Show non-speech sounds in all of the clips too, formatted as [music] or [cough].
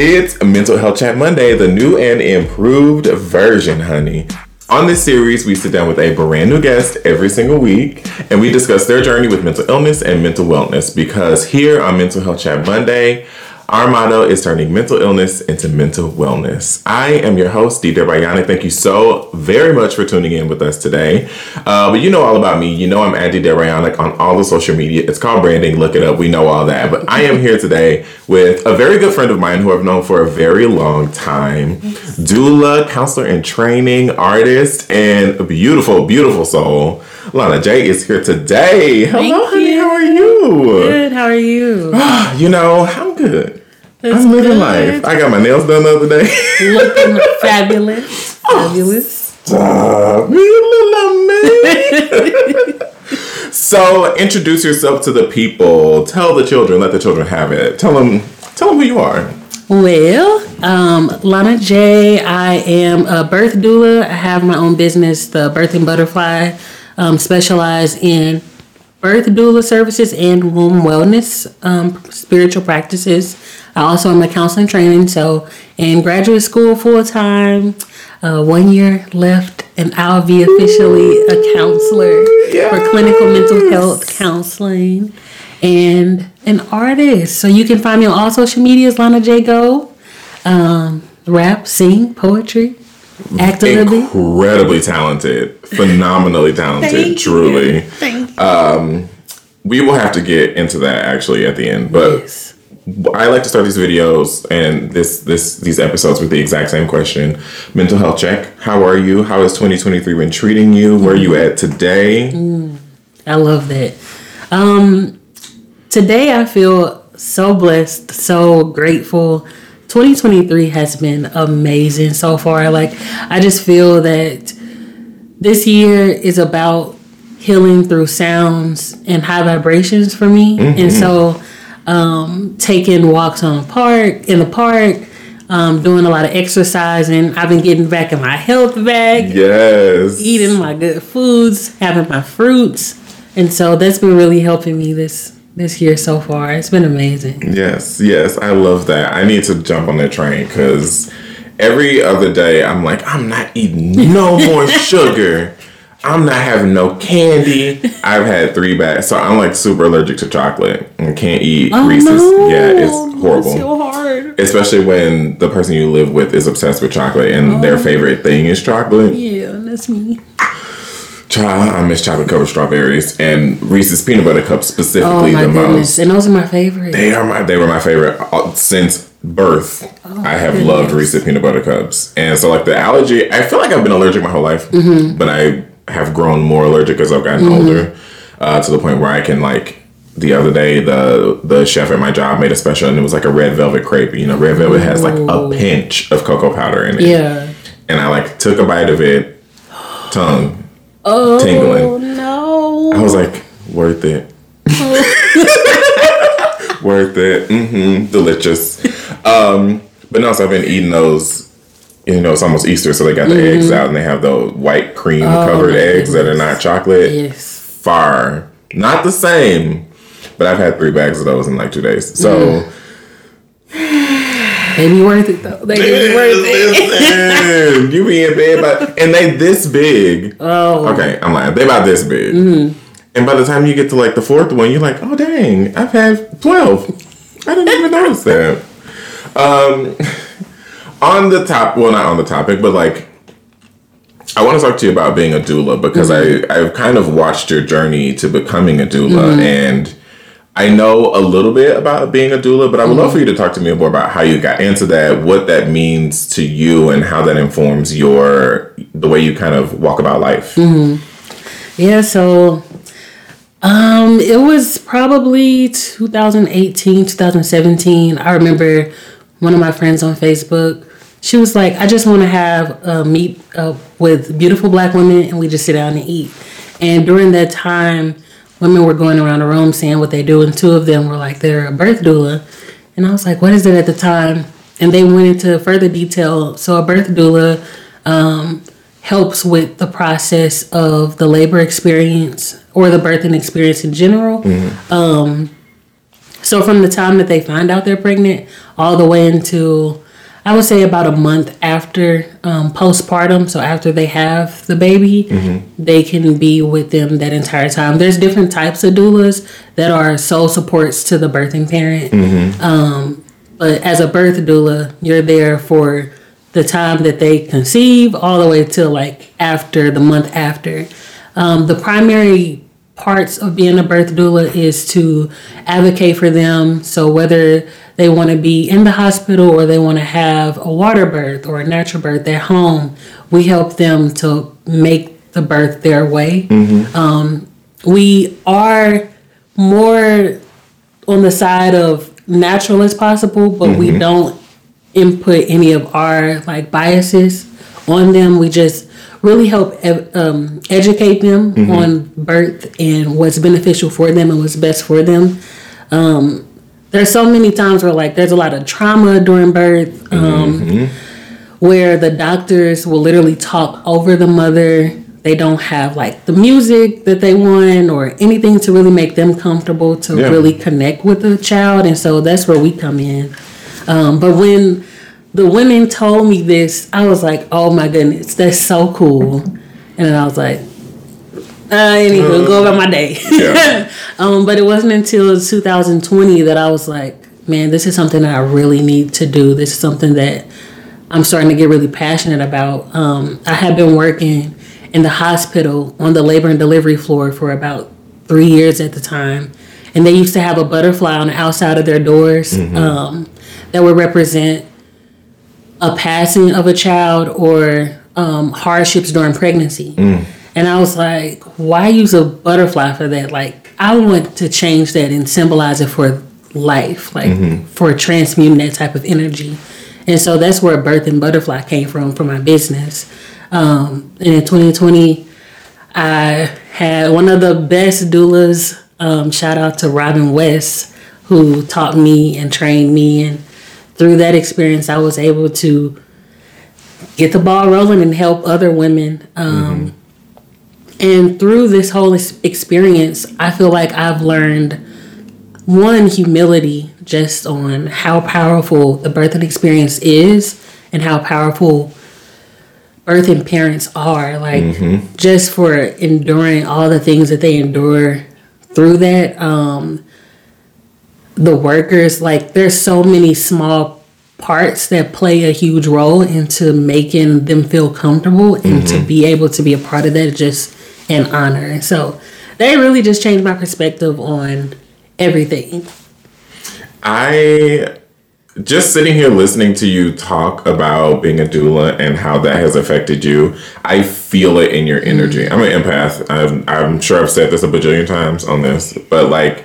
It's Mental Health Chat Monday, the new and improved version, honey. On this series, we sit down with a brand new guest every single week and we discuss their journey with mental illness and mental wellness because here on Mental Health Chat Monday, our motto is turning mental illness into mental wellness. I am your host, Dee Bayani. Thank you so very much for tuning in with us today. Uh, but you know all about me. You know I'm Andy Derayanic on all the social media. It's called branding. Look it up. We know all that. But I am here today with a very good friend of mine who I've known for a very long time. Doula, counselor in training, artist, and a beautiful, beautiful soul. Lana J is here today. Hello, Thank honey. you. How are you? Good. How are you? [sighs] You know, I'm good. That's I'm living good. life. I got my nails done the other day. Looking [laughs] fabulous. Fabulous. Stop, you little [laughs] so, introduce yourself to the people. Tell the children. Let the children have it. Tell them. Tell them who you are. Well, um, Lana J. I am a birth doula. I have my own business, the Birthing Butterfly. Um, specialize in birth doula services and womb wellness um, spiritual practices. I also am a counseling training, so in graduate school full time. Uh, one year left, and I'll be officially a counselor for clinical mental health counseling and an artist. So you can find me on all social medias, Lana J Go. Um, rap, sing, poetry, act a little bit. Incredibly talented. Phenomenally talented. Thank you. truly. Thank you. We will have to get into that actually at the end, but. Yes. I like to start these videos and this this these episodes with the exact same question. Mental health check. How are you? How has 2023 been treating you? Where are you at today? I love that. Um, today I feel so blessed, so grateful. 2023 has been amazing so far. Like I just feel that this year is about healing through sounds and high vibrations for me. And so um taking walks on the park in the park, um, doing a lot of exercising. I've been getting back in my health back Yes. eating my good foods, having my fruits, and so that's been really helping me this this year so far. It's been amazing. Yes, yes, I love that. I need to jump on that train because every other day I'm like, I'm not eating no [laughs] more sugar. I'm not having no candy. I've had three bags, so I'm like super allergic to chocolate and can't eat oh, Reese's. Yeah, it's horrible. It's so hard. Especially when the person you live with is obsessed with chocolate and their oh. favorite thing is chocolate. Yeah, that's me. Child, I miss chocolate covered strawberries and Reese's peanut butter cups Oh specifically my the goodness, most. and those are my favorite. They are my they were my favorite uh, since birth. I have goodness. loved Reese's peanut butter cups, and so like the allergy, I feel like I've been allergic my whole life, but I have grown more allergic as I've gotten older, uh, to the point where I can like. The other day, the the chef at my job made a special, and it was like a red velvet crepe. You know, red velvet has like a pinch of cocoa powder in it, Yeah. and I like took a bite of it, tongue Oh tingling. no. I was like, worth it. [laughs] worth it. Mm-hmm. Delicious. Um, but no, so I've been eating those. You know, it's almost Easter, so they got the eggs out and they have those white cream covered my eggs that are not chocolate. Yes. Far. Not the same. But I've had three bags of those in like two days. So They be worth it though. They be worth it. you be in bed but and they this big. Oh. Okay, I'm lying. They about this big. Mm-hmm. And by the time you get to like the fourth one, you're like, oh dang, I've had twelve. I didn't even notice that. Um, on the top, well, not on the topic, but like, I want to talk to you about being a doula because mm-hmm. I I've kind of watched your journey to becoming a doula, mm-hmm. and I know a little bit about being a doula, but I would love for you to talk to me more about how you got into that, what that means to you, and how that informs your the way you kind of walk about life. Yeah, so um it was probably 2018, 2017. I remember one of my friends on Facebook, she was like, I just want to have a meet up with beautiful black women and we just sit down and eat. And during that time, women were going around the room saying what they do, and two of them were like, they're a birth doula. And I was like, what is it at the time? And they went into further detail. So a birth doula um, helps with the process of the labor experience or the birthing experience in general. Um, So from the time that they find out they're pregnant, all the way until I would say about a month after um, postpartum, so after they have the baby, mm-hmm. they can be with them that entire time. There's different types of doulas that are sole supports to the birthing parent. Mm-hmm. Um, but as a birth doula, you're there for the time that they conceive all the way till like after the month after. Um, the primary parts of being a birth doula is to advocate for them. So whether they want to be in the hospital or they want to have a water birth or a natural birth at home, we help them to make the birth their way. Mm-hmm. Um, we are more on the side of natural as possible, but mm-hmm. we don't input any of our like biases on them. We just really help um, educate them mm-hmm. on birth and what's beneficial for them and what's best for them. Um, there's so many times where like there's a lot of trauma during birth um, mm-hmm. where the doctors will literally talk over the mother they don't have like the music that they want or anything to really make them comfortable to yeah. really connect with the child and so that's where we come in um, but when the women told me this i was like oh my goodness that's so cool and then i was like I ain't even go about my day. [laughs] Yeah. [laughs] um, but it wasn't until 2020 that I was like, man, this is something that I really need to do. This is something that I'm starting to get really passionate about. Um, I had been working in the hospital on the labor and delivery floor for about three years at the time. And they used to have a butterfly on the outside of their doors mm-hmm. um, that would represent a passing of a child or um, hardships during pregnancy. Mm. And I was like, why use a butterfly for that? Like, I want to change that and symbolize it for life, like mm-hmm. for transmuting that type of energy. And so that's where Birthing Butterfly came from for my business. Um, and in 2020, I had one of the best doulas. Um, shout out to Robin West, who taught me and trained me. And through that experience, I was able to get the ball rolling and help other women. Um, mm-hmm. And through this whole experience, I feel like I've learned one humility just on how powerful the birthing experience is and how powerful birthing parents are like mm-hmm. just for enduring all the things that they endure through that um the workers like there's so many small parts that play a huge role into making them feel comfortable and mm-hmm. to be able to be a part of that is just an honor so they really just changed my perspective on everything i just sitting here listening to you talk about being a doula and how that has affected you, I feel it in your energy. Mm-hmm. I'm an empath. I'm, I'm sure I've said this a bajillion times on this, but like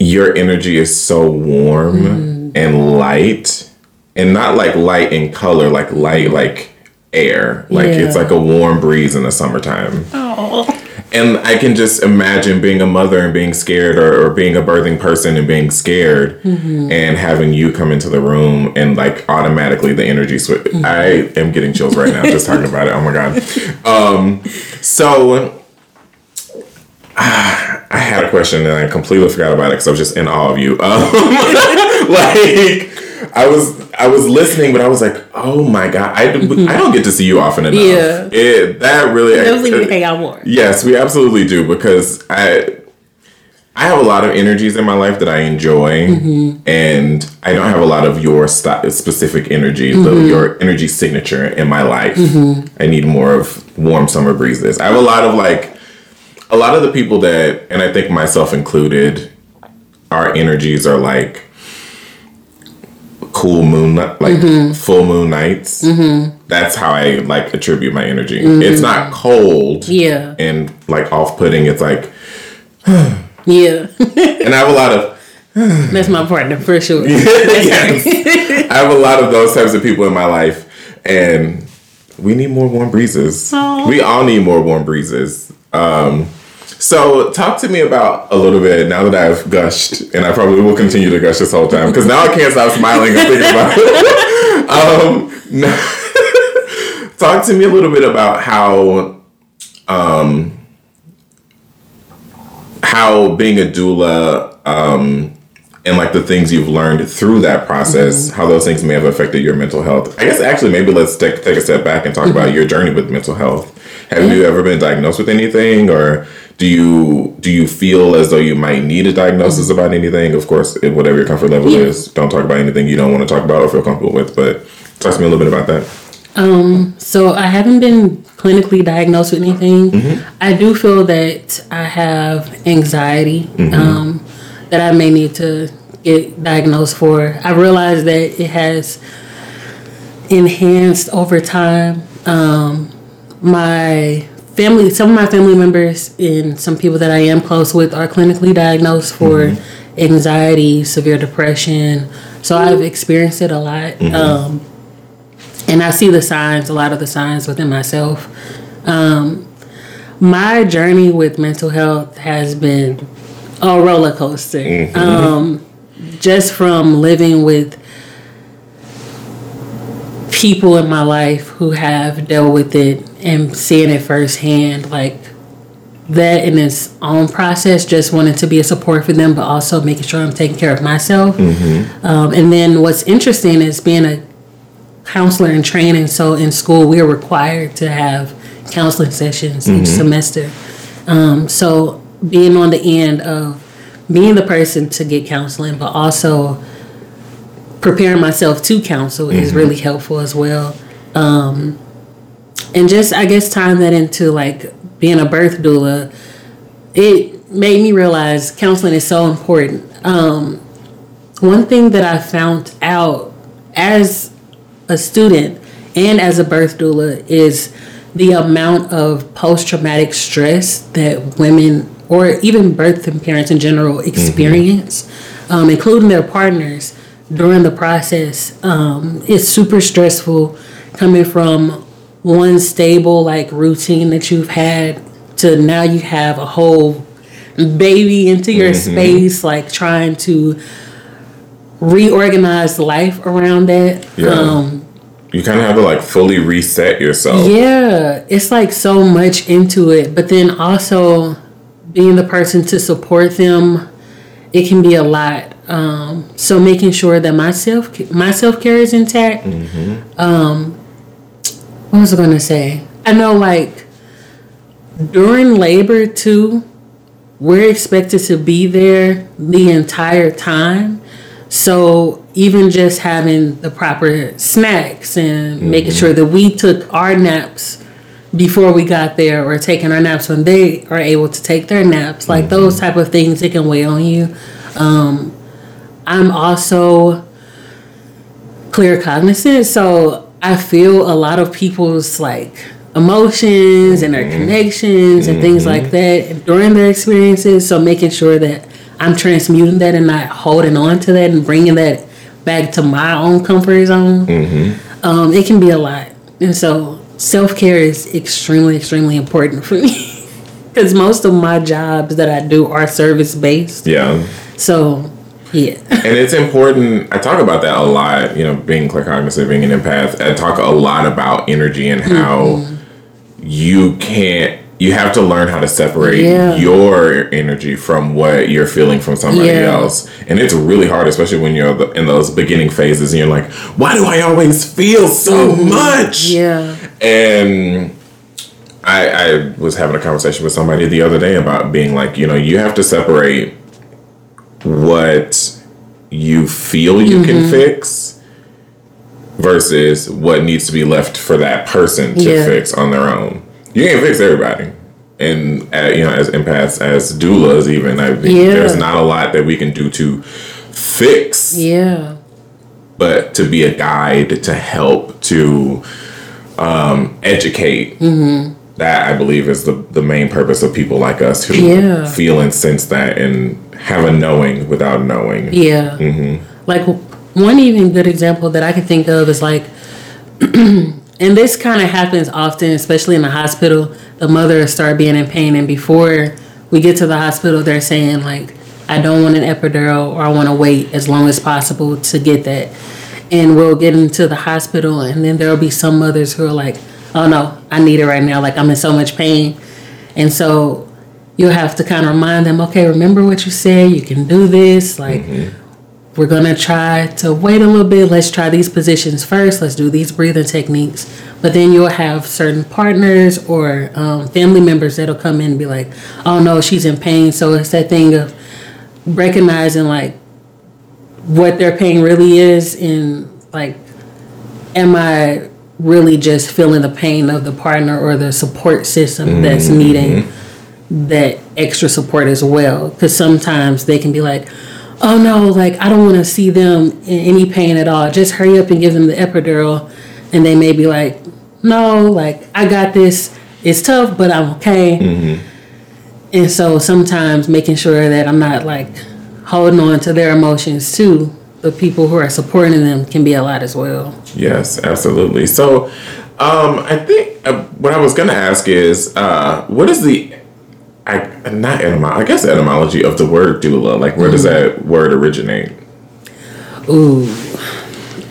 your energy is so warm mm. and light, and not like light in color, like light, like air. Like yeah. it's like a warm breeze in the summertime. Oh and I can just imagine being a mother and being scared, or, or being a birthing person and being scared, mm-hmm. and having you come into the room and like automatically the energy switch. Mm-hmm. I am getting chills right now just talking about it. Oh my god. [laughs] Um, so uh, had a question and I completely forgot about it because I was just in awe of you. [laughs] Um, [laughs] like I was I was listening, but I was like, oh my god, I, mm-hmm. I don't get to see you often enough. Yeah, it that really. Definitely need to hang out more. Yes, we absolutely do because I. I have a lot of energies in my life that I enjoy, mm-hmm. and I don't have a lot of your st- specific energy, mm-hmm. the, your energy signature in my life. Mm-hmm. I need more of warm summer breezes. I have a lot of like, a lot of the people that, and I think myself included, our energies are like cool moon like mm-hmm. full moon nights mm-hmm. that's how i like attribute my energy mm-hmm. it's not cold yeah and like off-putting it's like [sighs] yeah [laughs] and i have a lot of [sighs] that's my partner for sure [laughs] yes. [laughs] i have a lot of those types of people in my life and we need more warm breezes Aww. we all need more warm breezes um so, talk to me about a little bit now that I've gushed, and I probably will continue to gush this whole time because now I can't stop smiling and thinking about it. [laughs] um, [laughs] talk to me a little bit about how, um, how being a doula um, and like the things you've learned through that process, Mm-hmm. how those things may have affected your mental health. I guess actually maybe let's take, take a step back and talk Mm-hmm. about your journey with mental health. Have you ever been diagnosed with anything, or do you do you feel as though you might need a diagnosis about anything? Of course, if whatever your comfort level Mm-hmm. Yeah. is, don't talk about anything you don't want to talk about or feel comfortable with. But talk to me a little bit about that. So I haven't been clinically diagnosed with anything. I do feel that I have anxiety um, that I may need to get diagnosed for. I realize that it has enhanced over time. Um, my family, some of my family members, and some people that I am close with are clinically diagnosed for anxiety, severe depression. So I've experienced it a lot. Um, and I see the signs, a lot of the signs within myself. Um, my journey with mental health has been a roller coaster. Um, just from living with people in my life who have dealt with it and seeing it firsthand, like that in its own process, just wanting to be a support for them, but also making sure I'm taking care of myself. Um, and then what's interesting is being a counselor in training. So in school, we are required to have counseling sessions each semester. Um, so being on the end of being the person to get counseling, but also preparing myself to counsel is really helpful as well. Um, and just, I guess, tying that into like being a birth doula, it made me realize counseling is so important. Um, one thing that I found out as a student and as a birth doula is the amount of post traumatic stress that women or even birthing parents in general experience, um, including their partners during the process. Um, it's super stressful coming from one stable like routine that you've had to now you have a whole baby into your space, like trying to reorganize life around that. Yeah. Um, You kind of have to like fully reset yourself. yeah, it's like so much into it, but then also being the person to support them, it can be a lot. Um, so making sure that my self my self care is intact. Um, what was I gonna say? I know like during labor too, we're expected to be there the entire time. So even just having the proper snacks and making sure that we took our naps before we got there or taking our naps when they are able to take their naps, like those type of things, it can weigh on you. Um, I'm also claircognizant, so I feel a lot of people's like emotions and their mm-hmm. connections and things like mm-hmm. that during their experiences. So making sure that I'm transmuting that and not holding on to that and bringing that back to my own comfort zone. Mm-hmm. Um, it can be a lot, and so self care is extremely, extremely important for [laughs] me because most of my jobs that I do are service based. Yeah. So, yeah. and it's important. I talk about that a lot. You know, being claircognizant, being an empath. I talk a lot about energy and how Mm-hmm. you can't. You have to learn how to separate Yeah. your energy from what you're feeling from somebody Yeah. else, and it's really hard, especially when you're in those beginning phases, and you're like, "Why do I always feel so much?" Mm-hmm. Yeah. And I, I was having a conversation with somebody the other day about being like, you know, you have to separate what you feel you can Mm-hmm. fix versus what needs to be left for that person to Yeah. fix on their own. You can't fix everybody. And uh, you know, as empaths, as doulas, even I think Yeah. there's not a lot that we can do to fix Yeah. but to be a guide to help to um, educate Mm-hmm. That i believe is the, the main purpose of people like us who Yeah. feel and sense that and have a knowing without knowing Yeah. Mm-hmm. Like one even good example that I can think of is like, [clears throat] and this kind of happens often, especially in the hospital. The mother start being in pain, and before we get to the hospital, they're saying like, "I don't want an epidural, or I want to wait as long as possible to get that." And we'll get into the hospital, and then there'll be some mothers who are like, "Oh no, I need it right now. Like I'm in so much pain," and so you'll have to kind of remind them, okay, remember what you said. You can do this. Like. We're gonna try to wait a little bit. Let's try these positions first. Let's do these breathing techniques. But then you'll have certain partners or um, family members that'll come in and be like, "Oh no, she's in pain." So it's that thing of recognizing like what their pain really is, and like, am I really just feeling the pain of the partner or the support system that's mm-hmm. needing that extra support as well? Because sometimes they can be like, "Oh no, like I don't want to see them in any pain at all. Just hurry up and give them the epidural," and they may be like, "No, like I got this. It's tough, but I'm okay." Mm-hmm. And so sometimes making sure that I'm not like holding on to their emotions too. The people who are supporting them can be a lot as well. Yes, absolutely. So, um, I think uh, what I was going to ask is, uh, what is the, I not etymology, I guess etymology of the word doula? Like, where does that word originate? Ooh,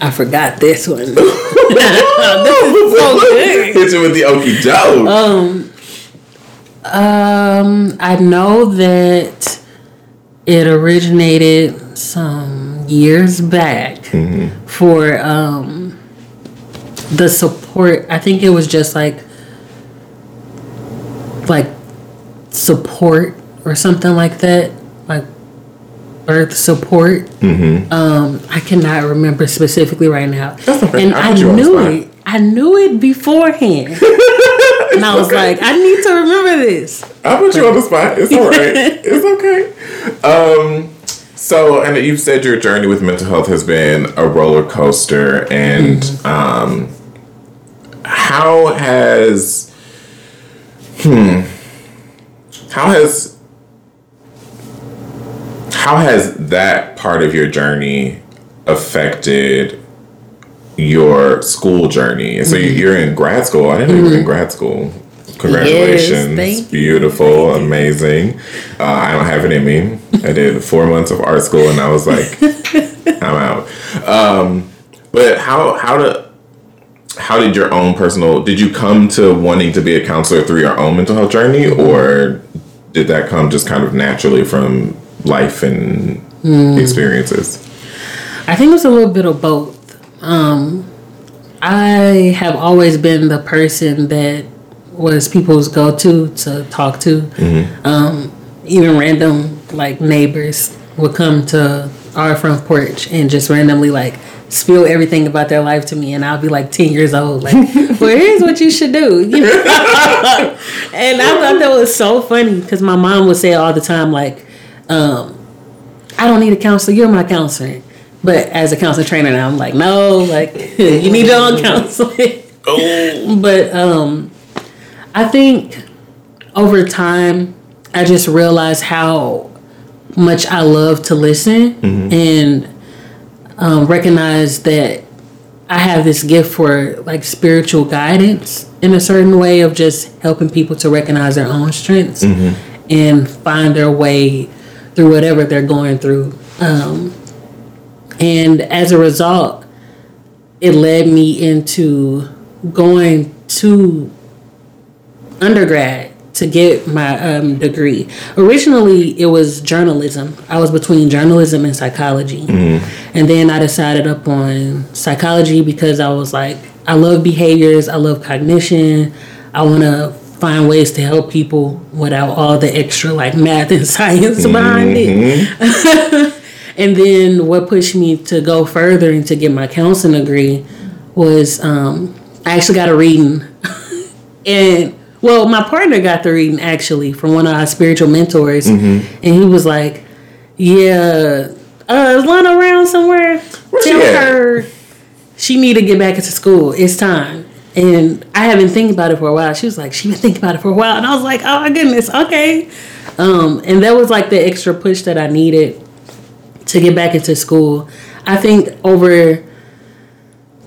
I forgot this one. [laughs] [laughs] this is so good. [laughs] Hit you with the okie doke. Um, I know that it originated some years back for um the support. I think it was just like like support or something like that, like birth support. Um, I cannot remember specifically right now, okay. and I I, put you on the knew it. I knew it beforehand. [laughs] And I was okay. like, I need to remember this. I put you on the spot. It's all right. [laughs] it's okay. Um, so, and you've said your journey with mental health has been a roller coaster, and um, how has, hmm, how has, how has that part of your journey affected your school journey? So you- you're in grad school. I didn't know you were in grad school. Congratulations. you. Beautiful, amazing. Uh, I don't have it in me. I did four months of art school and I was like, [laughs] I'm out. Um, but how how to how did your own personal did you come to wanting to be a counselor through your own mental health journey or did that come just kind of naturally from life and experiences? I think it was a little bit of both. Um, I have always been the person that was people's go to to talk to. Um, even random like neighbors would come to our front porch and just randomly like spill everything about their life to me and I'll be like 10 years old like [laughs] well here's what you should do you know? [laughs] and I thought that was so funny because my mom would say all the time like um, I don't need a counselor. You're my counselor. But as a counselor trainer now, I'm like, no, like [laughs] you need your own counseling. but um, I think over time, I just realized how much I love to listen and um, recognize that I have this gift for like spiritual guidance in a certain way of just helping people to recognize their own strengths and find their way through whatever they're going through. Um, and as a result, it led me into going to undergrad to get my um, degree. Originally, it was journalism. I was between journalism and psychology. And then I decided up on psychology because I was like, I love behaviors, I love cognition, I want to find ways to help people without all the extra like math and [laughs] science behind it. [laughs] and then what pushed me to go further and to get my counseling degree was um, I actually got a reading. [laughs] and well, my partner got the reading actually from one of our spiritual mentors. And he was like, Yeah, uh, is Lana around somewhere? Where's she Tell at?" her she need to get back into school. It's time. And I have been thinking about it for a while. She was like, she been thinking about it for a while. And I was like, oh my goodness, okay. Um, and that was like the extra push that I needed to get back into school. I think over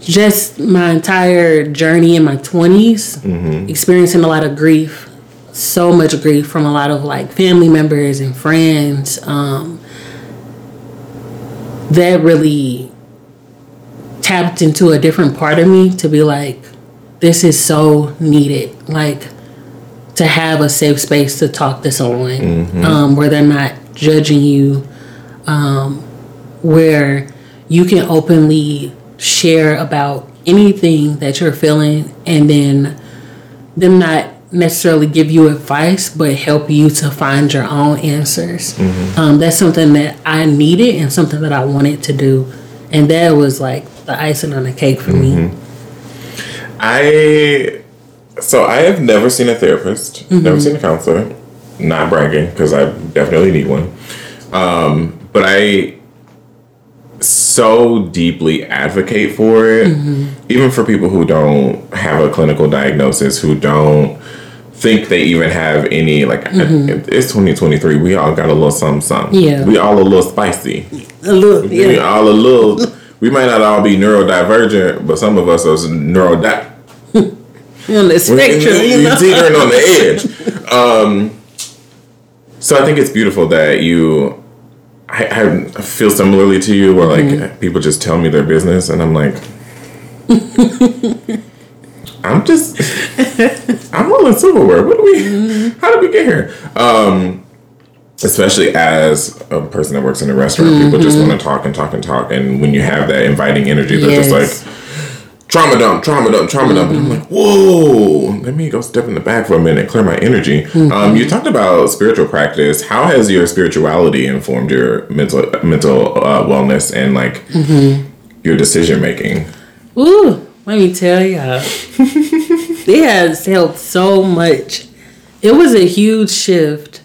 just my entire journey in my 20s, experiencing a lot of grief, so much grief from a lot of like family members and friends. Um, that really tapped into a different part of me to be like, this is so needed. Like, to have a safe space to talk to someone um, where they're not judging you, um, where you can openly share about anything that you're feeling and then them not necessarily give you advice but help you to find your own answers. Um, that's something that i needed and something that i wanted to do. And that was like the icing on the cake for me. I so I have never seen a therapist, never seen a counselor. Not bragging because I definitely need one. Um, but I so deeply advocate for it, even for people who don't have a clinical diagnosis, who don't think they even have any like it's 2023 we all got a little something something Yeah. we all a little spicy a little we yeah all a little we might not all be neurodivergent but some of us are neurodi [laughs] on the spectrum you you know? teetering on the [laughs] edge. Um, so I think it's beautiful that you. I, I feel similarly to you, where like Mm-hmm. people just tell me their business, and I'm like, [laughs] I'm just, I'm all in silverware. What do we? Mm-hmm. How did we get here? Um, especially as a person that works in a restaurant, people just want to talk and talk and talk, and when you have that inviting energy, they're Yes. just like trauma dump, trauma dump, trauma dump. And I'm like, whoa, let me go step in the back for a minute, clear my energy. Um, you talked about spiritual practice. How has your spirituality informed your mental mental uh, wellness and like your decision making? Ooh, let me tell y'all. [laughs] it has helped so much. It was a huge shift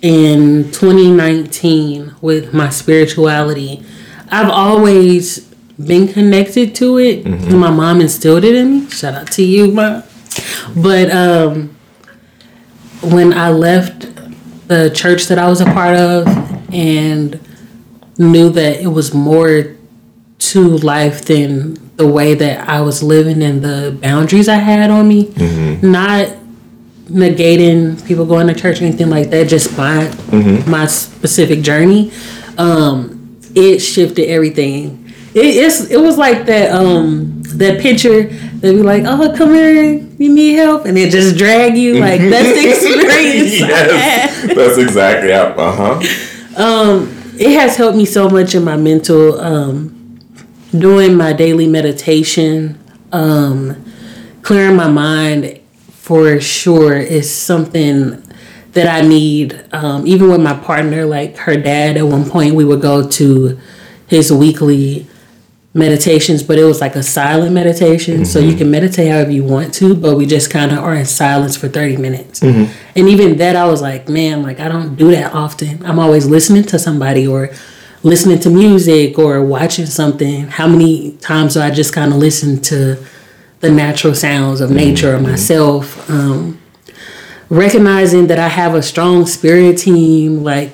in 2019 with my spirituality. I've always been connected to it. My mom instilled it in me. Shout out to you, mom. But um, when I left the church that I was a part of and knew that it was more to life than the way that I was living and the boundaries I had on me. Not negating people going to church or anything like that, just my my specific journey. Um, it shifted everything. It, it's it was like that um that picture that be like, oh come here, you need help, and it just drag you like [laughs] that's the experience. Yes, that's exactly. Uh huh. it has helped me so much in my mental um doing my daily meditation um clearing my mind for sure is something that i need um even with my partner like her dad at one point we would go to his weekly meditations but it was like a silent meditation. So you mm-hmm. can meditate however you want to but we just kind of are in silence for 30 minutes. Mm-hmm. And even that i was like man like i don't do that often. I'm always listening to somebody or listening to music or watching something. How many times do i just kind of listen to the natural sounds of nature or mm-hmm. myself? Um, recognizing that i have a strong spirit team like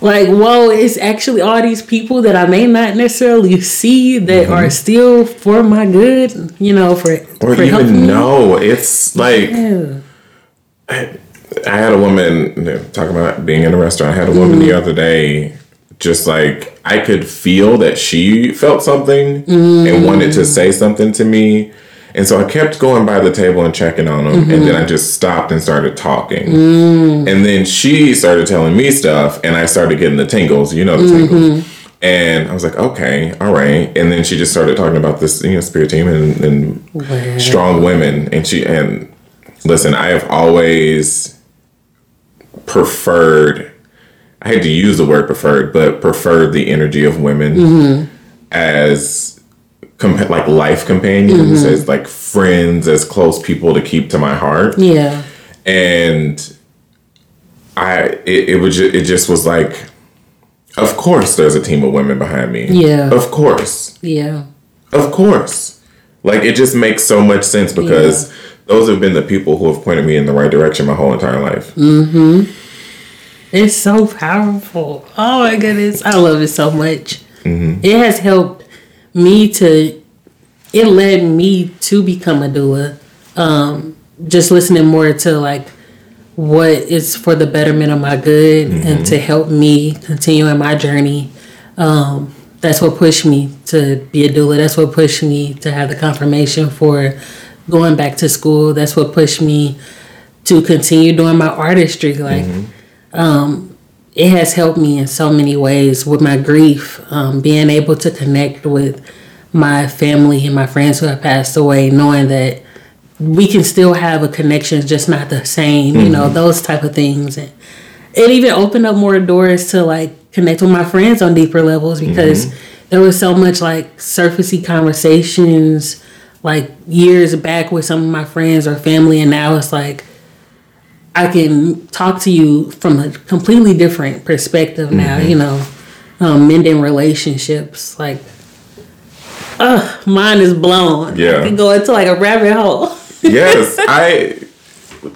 like whoa it's actually all these people that i may not necessarily see that mm-hmm. are still for my good you know for Or for even know it's like. Yeah. I had a woman talking about being in a restaurant. I had a woman the mm-hmm. other day, just like I could feel that she felt something and mm-hmm. wanted to say something to me. And so I kept going by the table and checking on them. And then mm-hmm. I just stopped and started talking. Mm. And then she started telling me stuff, and I started getting the tingles, you know, the tingles. Mm-hmm. And I was like, okay, all right. And then she just started talking about this, you know, spirit team and, and Wow. strong women. And she, and listen, I have always preferred I had to use the word preferred, but preferred the energy of women mm-hmm. as compa- like life companions, as like friends, as close people to keep to my heart. yeah And I, it, it was, just, it just was like, of course, there's a team of women behind me. Yeah. of course, yeah of course. Like it just makes so much sense because those have been the people who have pointed me in the right direction my whole entire life. Mhm. It's so powerful. Oh my goodness. I love it so much. It has helped me to, it led me to become a doula. Um, just listening more to like what is for the betterment of my good and to help me continue in my journey. Um, that's what pushed me to be a doula. That's what pushed me to have the confirmation for going back to school. That's what pushed me to continue doing my artistry. Like, um, it has helped me in so many ways with my grief, um, being able to connect with my family and my friends who have passed away, knowing that we can still have a connection, just not the same, you know, those type of things. And it even opened up more doors to like connect with my friends on deeper levels because there was so much like surfacey conversations like years back with some of my friends or family. And now it's like I can talk to you from a completely different perspective now, you know, um, mending relationships. Like, uh, mine is blown. Yeah. I can go into like a rabbit hole. [laughs] yes, I,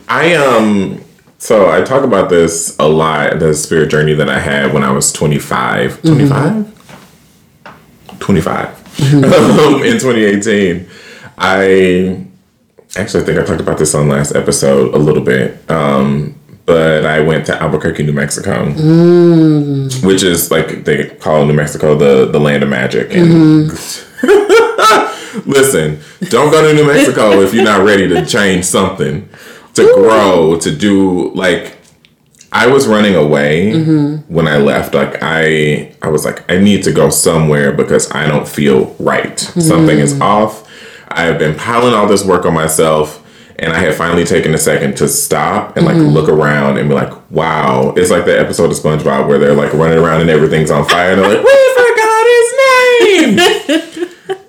I um. So I talk about this a lot. The spirit journey that I had when I was 25. 25? 25. um, [laughs] in 2018, I actually I think I talked about this on last episode a little bit. Um, but I went to Albuquerque, New Mexico, mm. which is like they call New Mexico the the land of magic. And mm-hmm. [laughs] listen, don't go to New Mexico if you're not ready to change something, to grow, to do like. I was running away mm-hmm. when I left. Like I, I was like, I need to go somewhere because I don't feel right. Something is mm. off. I have been piling all this work on myself, and I had finally taken a second to stop and like mm-hmm. look around and be like, wow. It's like the episode of SpongeBob where they're like running around and everything's on fire, and they're like, we forgot his name.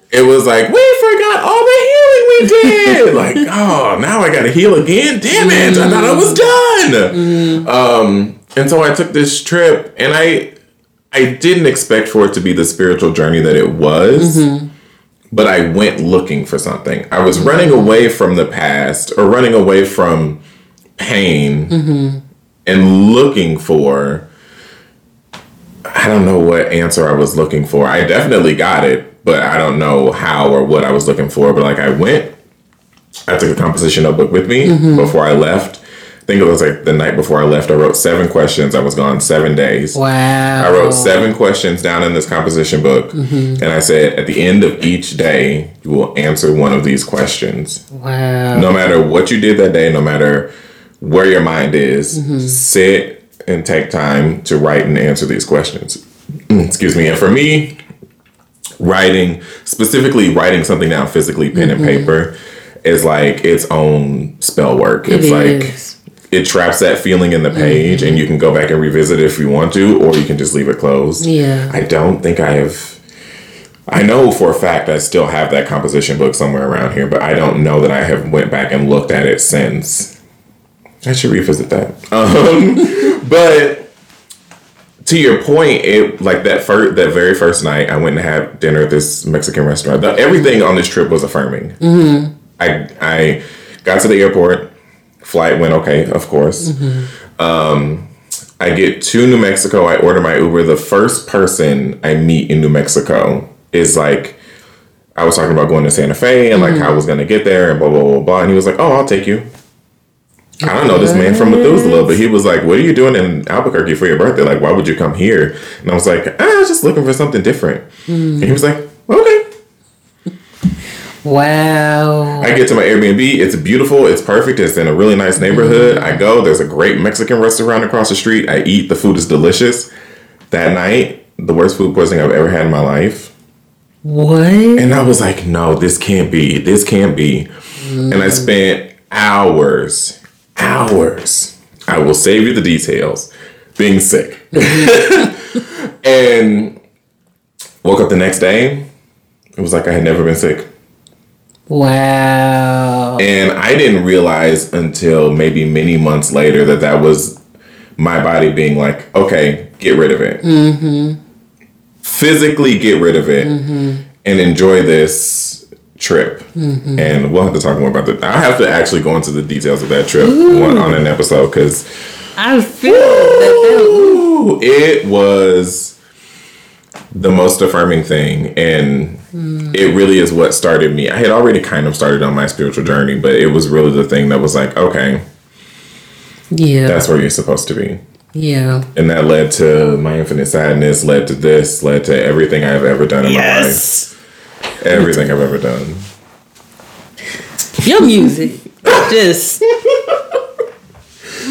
[laughs] it was like we forgot all the healing we did. like, [laughs] oh, now I gotta heal again. Damn it! I thought I was done. Mm-hmm. Um, and so I took this trip, and I, I didn't expect for it to be the spiritual journey that it was. Mm-hmm. But I went looking for something. I was running away from the past or running away from pain mm-hmm. and looking for I don't know what answer I was looking for. I definitely got it, but I don't know how or what I was looking for. But like I went, I took a composition notebook with me mm-hmm. before I left. I think it was like the night before I left. I wrote seven questions. I was gone seven days. Wow. I wrote seven questions down in this composition book, mm-hmm. and I said at the end of each day, you will answer one of these questions. Wow. No matter what you did that day, no matter where your mind is, mm-hmm. sit and take time to write and answer these questions. [clears throat] Excuse me. And for me, writing, specifically writing something down physically, pen and mm-hmm. paper, is like its own spell work. It it's like is. It traps that feeling in the page, and you can go back and revisit it if you want to, or you can just leave it closed. Yeah. I don't think I have. I know for a fact I still have that composition book somewhere around here, but I don't know that I have went back and looked at it since. I should revisit that. [laughs] Um, but to your point, it like that first that very first night I went and had dinner at this Mexican restaurant. The, everything on this trip was affirming. I I got to the airport. Flight went okay, of course. Um, I get to New Mexico. I order my Uber. The first person I meet in New Mexico is like, I was talking about going to Santa Fe and like how I was gonna get there and blah blah blah blah. And he was like, "Oh, I'll take you." I don't know this man from Methuselah, but he was like, "What are you doing in Albuquerque for your birthday? Like, why would you come here?" And I was like, ah, "I was just looking for something different." And he was like, "Okay." Wow. I get to my Airbnb. It's beautiful. It's perfect. It's in a really nice neighborhood. I mm-hmm. go. There's a great Mexican restaurant across the street. I eat. The food is delicious. That night, the worst food poisoning I've ever had in my life. What? And I was like, no, this can't be. This can't be. And I mm. spent hours, hours. I will save you the details. Being sick. [laughs] [laughs] and woke up the next day. It was like I had never been sick. Wow. And I didn't realize until maybe many months later that that was my body being like, okay, get rid of it. Mm-hmm. Physically get rid of it and enjoy this trip. And we'll have to talk more about that. I have to actually go into the details of that trip one, on an episode because I feel that. it was the most affirming thing and hmm. it really is what started me i had already kind of started on my spiritual journey but it was really the thing that was like okay Yeah. that's where you're supposed to be yeah. and that led to my infinite sadness led to this led to everything i've ever done in my life everything i've ever done Your music just [laughs]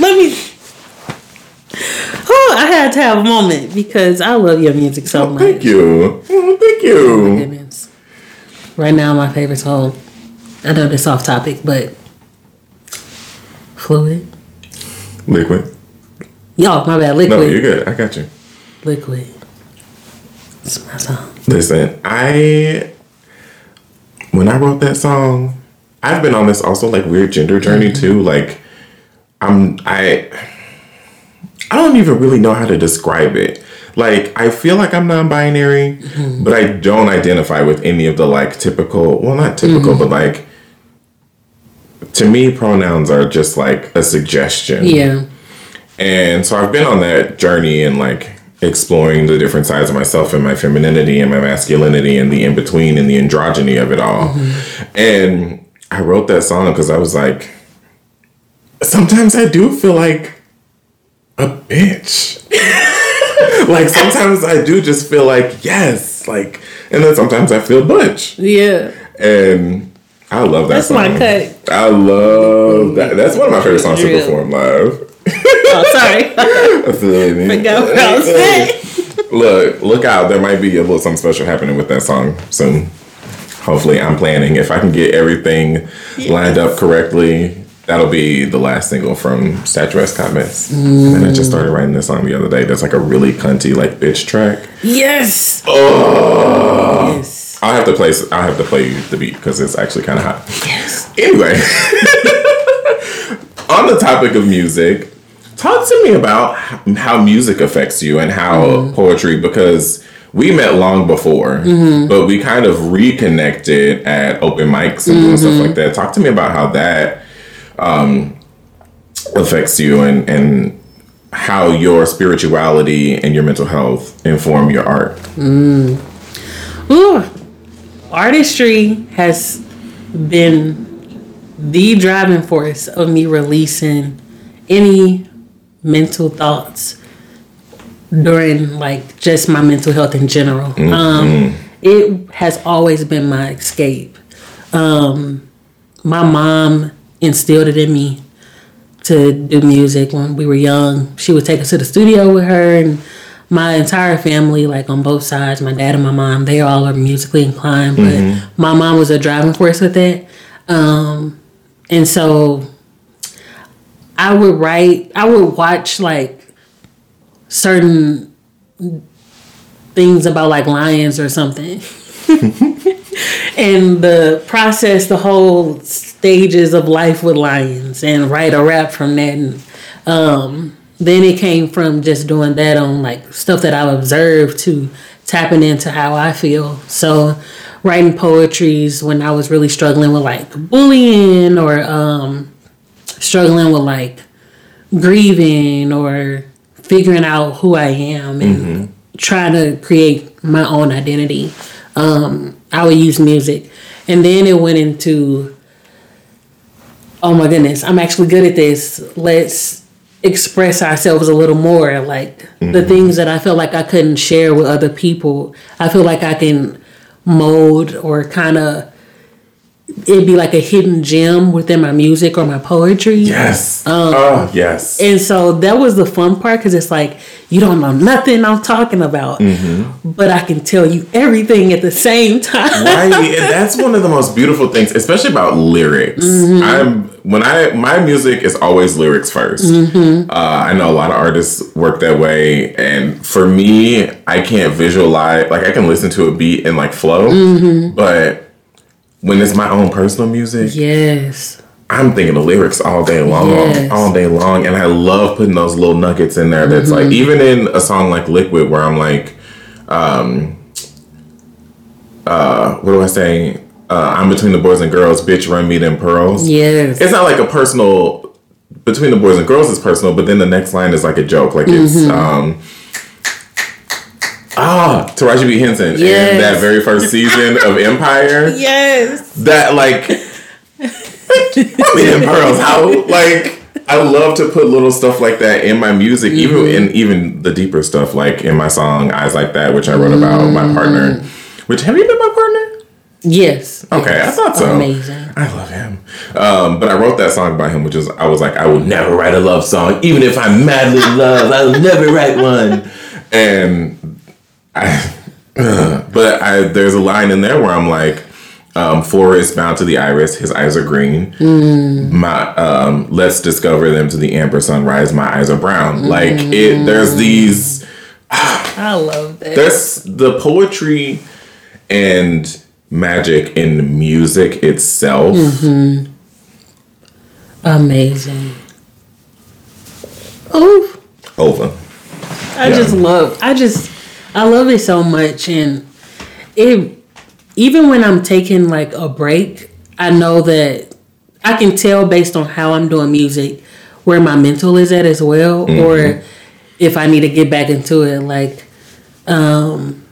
let me. Oh, I had to have a moment because I love your music so much. Thank you. Oh, thank you. Goodness. Right now, my favorite song. I know this off topic, but fluid. Liquid. Y'all, my bad. Liquid. No, you're good. I got you. Liquid. It's my song. Listen, I when I wrote that song, I've been on this also like weird gender journey Mm-hmm. too. Like I'm I I don't even really know how to describe it. Like I feel like I'm non-binary, Mm-hmm. but I don't identify with any of the like typical, well not typical, Mm-hmm. but like to me pronouns are just like a suggestion. Yeah. And so I've been on that journey and like exploring the different sides of myself and my femininity and my masculinity and the in between and the androgyny of it all. And I wrote that song because I was like, sometimes I do feel like a bitch. [laughs] like sometimes I do just feel like, yes, like, and then sometimes I feel butch. Yeah. And I love that That's song. my cut. I love that. That's one of my favorite songs to perform live. Oh, sorry. [laughs] [laughs] Forgot what I was saying. Look, look out. There might be a little something special happening with that song soon. Hopefully, I'm planning. If I can get everything lined up correctly, that'll be the last single from Statuesque Hot Mess. And then I just started mm. writing this song the other day. That's like a really cunty, like bitch track. Yes. Oh. Yes. I'll have to play. I'll have to play the beat because it's actually kind of hot. Yes. Anyway, [laughs] on the topic of music, talk to me about how music affects you and how mm-hmm. poetry, because we met long before, mm-hmm. but we kind of reconnected at open mics and doing stuff mm-hmm. like that. Talk to me about how that um, affects you and, and how your spirituality and your mental health inform your art. Ooh. Artistry has been the driving force of me releasing any mental thoughts during like just my mental health in general. Um, it has always been my escape. Um, my mom instilled it in me to do music when we were young. She would take us to the studio with her and my entire family, like on both sides, my dad and my mom, they all are musically inclined, but my mom was a driving force with it. Um, and so I would write, I would watch like certain things about like lions or something. [laughs] and the process, the whole stages of life with lions, and write a rap from that. And um, then it came from just doing that on like stuff that I've observed to tapping into how I feel. So writing poetries when I was really struggling with like bullying or um, struggling with like grieving or figuring out who I am and trying to create my own identity. Um, I would use music. And then it went into, oh my goodness, I'm actually good at this. Let's express ourselves a little more. Like the mm-hmm. things that I felt like I couldn't share with other people, I feel like I can mold or kind of, it'd be like a hidden gem within my music or my poetry. Yes. oh, yes. And so that was the fun part because it's like you don't know nothing I'm talking about, but I can tell you everything at the same time. right and [laughs] that's one of the most beautiful things especially about lyrics Mm-hmm. i'm when i my music is always lyrics 1st Mm-hmm. uh, i know a lot of artists work that way and for me i can't visualize like i can listen to a beat and like flow Mm-hmm. but when it's my own personal music Yes. i'm thinking the lyrics all day long Yes. all day long and i love putting those little nuggets in there that's Mm-hmm. like even in a song like liquid where i'm like um uh what do i say uh, I'm between the boys and girls, bitch, run me them pearls. Yes. It's not like a personal between the boys and girls is personal, but then the next line is like a joke. Like it's Mm-hmm. um Ah, Taraji P. Henson Yes. in that very first season of [laughs] Empire. yes. That like me them pearls. How like I love to put little stuff like that in my music, even Mm-hmm. in even the deeper stuff, like in my song "Eyes Like That," which I wrote about my partner. Which have you been my partner? Yes. Okay, yes. I thought so. Amazing. I love him. Um, but I wrote that song by him, which is I was like, I will never write a love song, even if I'm madly in love. I will never write one. And I, [sighs] but I there's a line in there where I'm like, um, forest bound to the iris, his eyes are green. My um, let's discover them to the amber sunrise. My eyes are brown. Like it. There's these. [sighs] I love that. There's the poetry and magic in music itself. Amazing. Oh, Over. I Yeah. just love. I just I love it so much, and it even when I'm taking like a break, I know that I can tell based on how I'm doing music where my mental is at as well, or if I need to get back into it. Like, um,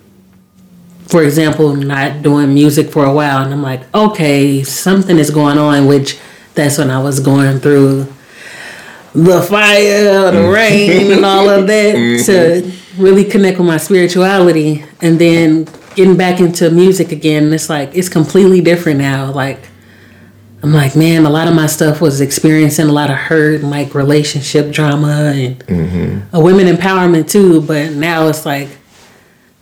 for example, not doing music for a while, and I'm like, okay, something is going on. Which that's when I was going through the fire, the rain, and all of that to really connect with my spirituality. And then getting back into music again, it's like it's completely different now. Like I'm like, man, a lot of my stuff was experiencing a lot of hurt, and like relationship drama and mm-hmm. a women empowerment too. But now it's like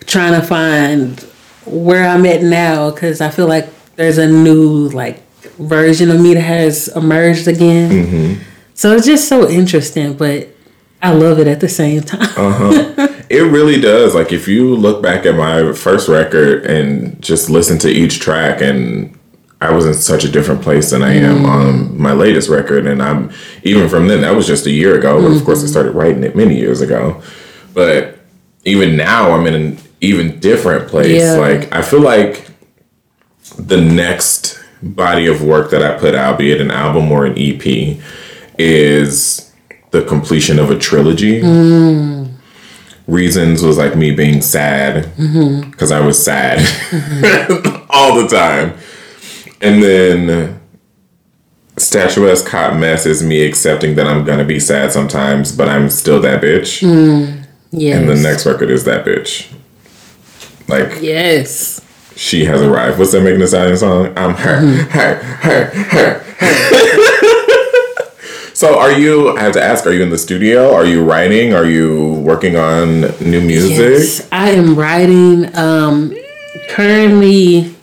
trying to find where I'm at now because I feel like there's a new like version of me that has emerged again. Mm-hmm. So it's just so interesting, but I love it at the same time. Uh-huh. [laughs] It really does. Like if you look back at my first record and just listen to each track and I was in such a different place than I am mm. on my latest record and I'm even from then that was just a year ago, but of course I mm-hmm. started writing it many years ago. But even now I'm in an even different place. Yeah. Like I feel like the next body of work that I put out, be it an album or an EP, is the completion of a trilogy. Mm. Reasons was like me being sad mm-hmm. because I was sad [laughs] all the time. And then Statuesque Hot Mess is me accepting that I'm gonna be sad sometimes, but I'm still that bitch. yes. And the next record is that bitch. Like yes. she has arrived. What's that Megan Thee Stallion song? I'm her, mm-hmm. her, her, her, her. [laughs] so, are you? I have to ask. Are you in the studio? Are you writing? Are you working on new music? Yes, I am writing. Um, currently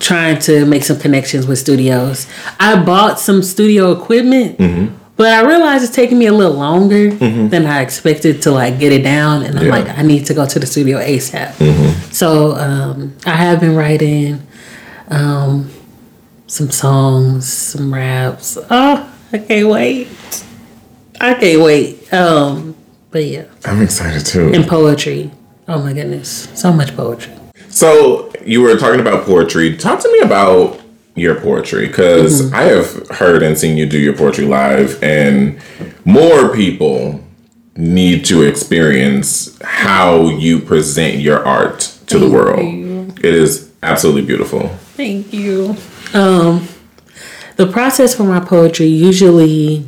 trying to make some connections with studios. I bought some studio equipment, Mm-hmm. but I realized it's taking me a little longer than I expected to like get it down. And I'm Yeah. Mm-hmm. like, I need to go to the studio ASAP. So um, I have been writing um, some songs, some raps. Oh, I can't wait. I can't wait. Um, but yeah I'm excited too. and poetry. Oh my goodness, so much poetry. So you were talking about poetry. Talk to me about your poetry because Mm-hmm. I have heard and seen you do your poetry live, and more people need to experience how you present your art to the world. you. It is absolutely beautiful. Thank you. Um, the process for my poetry usually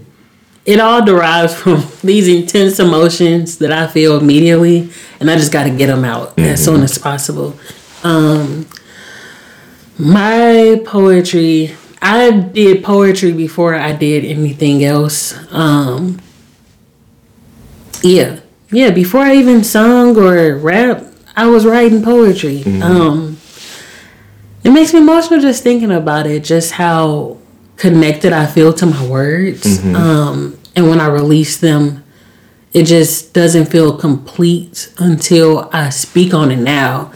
it all derives [laughs] from these intense emotions that I feel immediately, and I just got to get them out as soon as possible. Um, my poetry, I did poetry before I did anything else. Um, yeah, yeah. Before I even sung or rap, I was writing poetry. Um, it makes me emotional just thinking about it. Just how connected I feel to my words, um, and when I release them, it just doesn't feel complete until I speak on it now.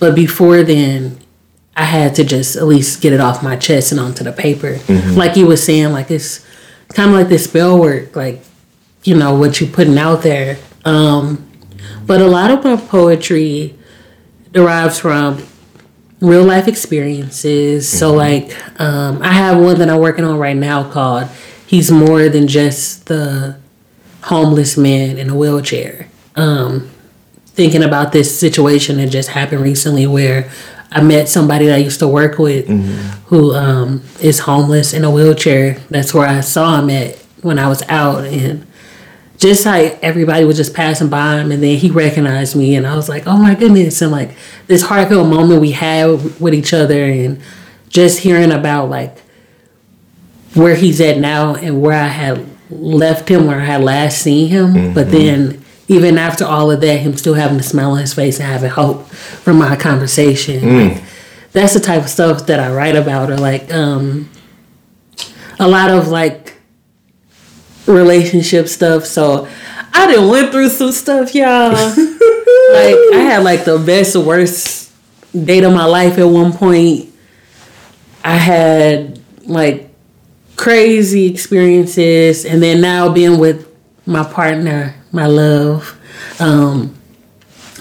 But before then, I had to just at least get it off my chest and onto the paper. Like you were saying, like it's kind of like this spell work, like you know what you're putting out there. Um, but a lot of my poetry derives from real life experiences. So like um, I have one that I'm working on right now called "He's More Than Just the Homeless Man in a Wheelchair." Um, thinking about this situation that just happened recently where I met somebody that I used to work with who um, is homeless in a wheelchair. That's where I saw him at when I was out and just like everybody was just passing by him and then he recognized me and I was like, oh my goodness. And like this heartfelt moment we had with each other and just hearing about like where he's at now and where I had left him, where I had last seen him. Mm-hmm. But then even after all of that, him still having a smile on his face and having hope from our conversation. Mm. Like, that's the type of stuff that I write about or like um a lot of like relationship stuff. So I didn't went through some stuff, y'all. [laughs] like I had like the best worst date of my life at one point. I had like crazy experiences and then now being with my partner, my love, um,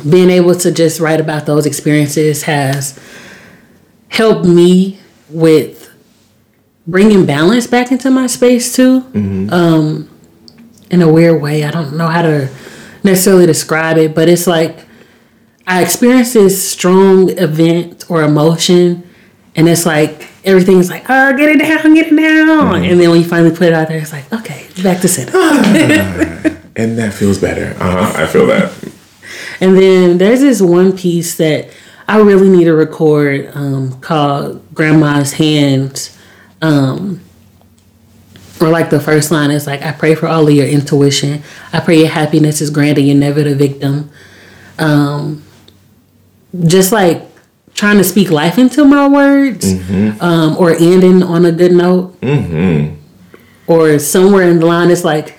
being able to just write about those experiences has helped me with bringing balance back into my space too. Mm-hmm. Um, in a weird way, I don't know how to necessarily describe it, but it's like I experience this strong event or emotion, and it's like everything's like, oh, get it down, get it down, mm-hmm. and then when you finally put it out there, it's like, okay, back to center. [laughs] and that feels better. Uh-huh, I feel that. [laughs] And then there's this one piece that I really need to record um, called Grandma's Hands um, or like the first line is like, I pray for all of your intuition. I pray your happiness is granted. You're never the victim. Um, just like trying to speak life into my words, mm-hmm. um, or ending on a good note, mm-hmm. or somewhere in the line, it's like,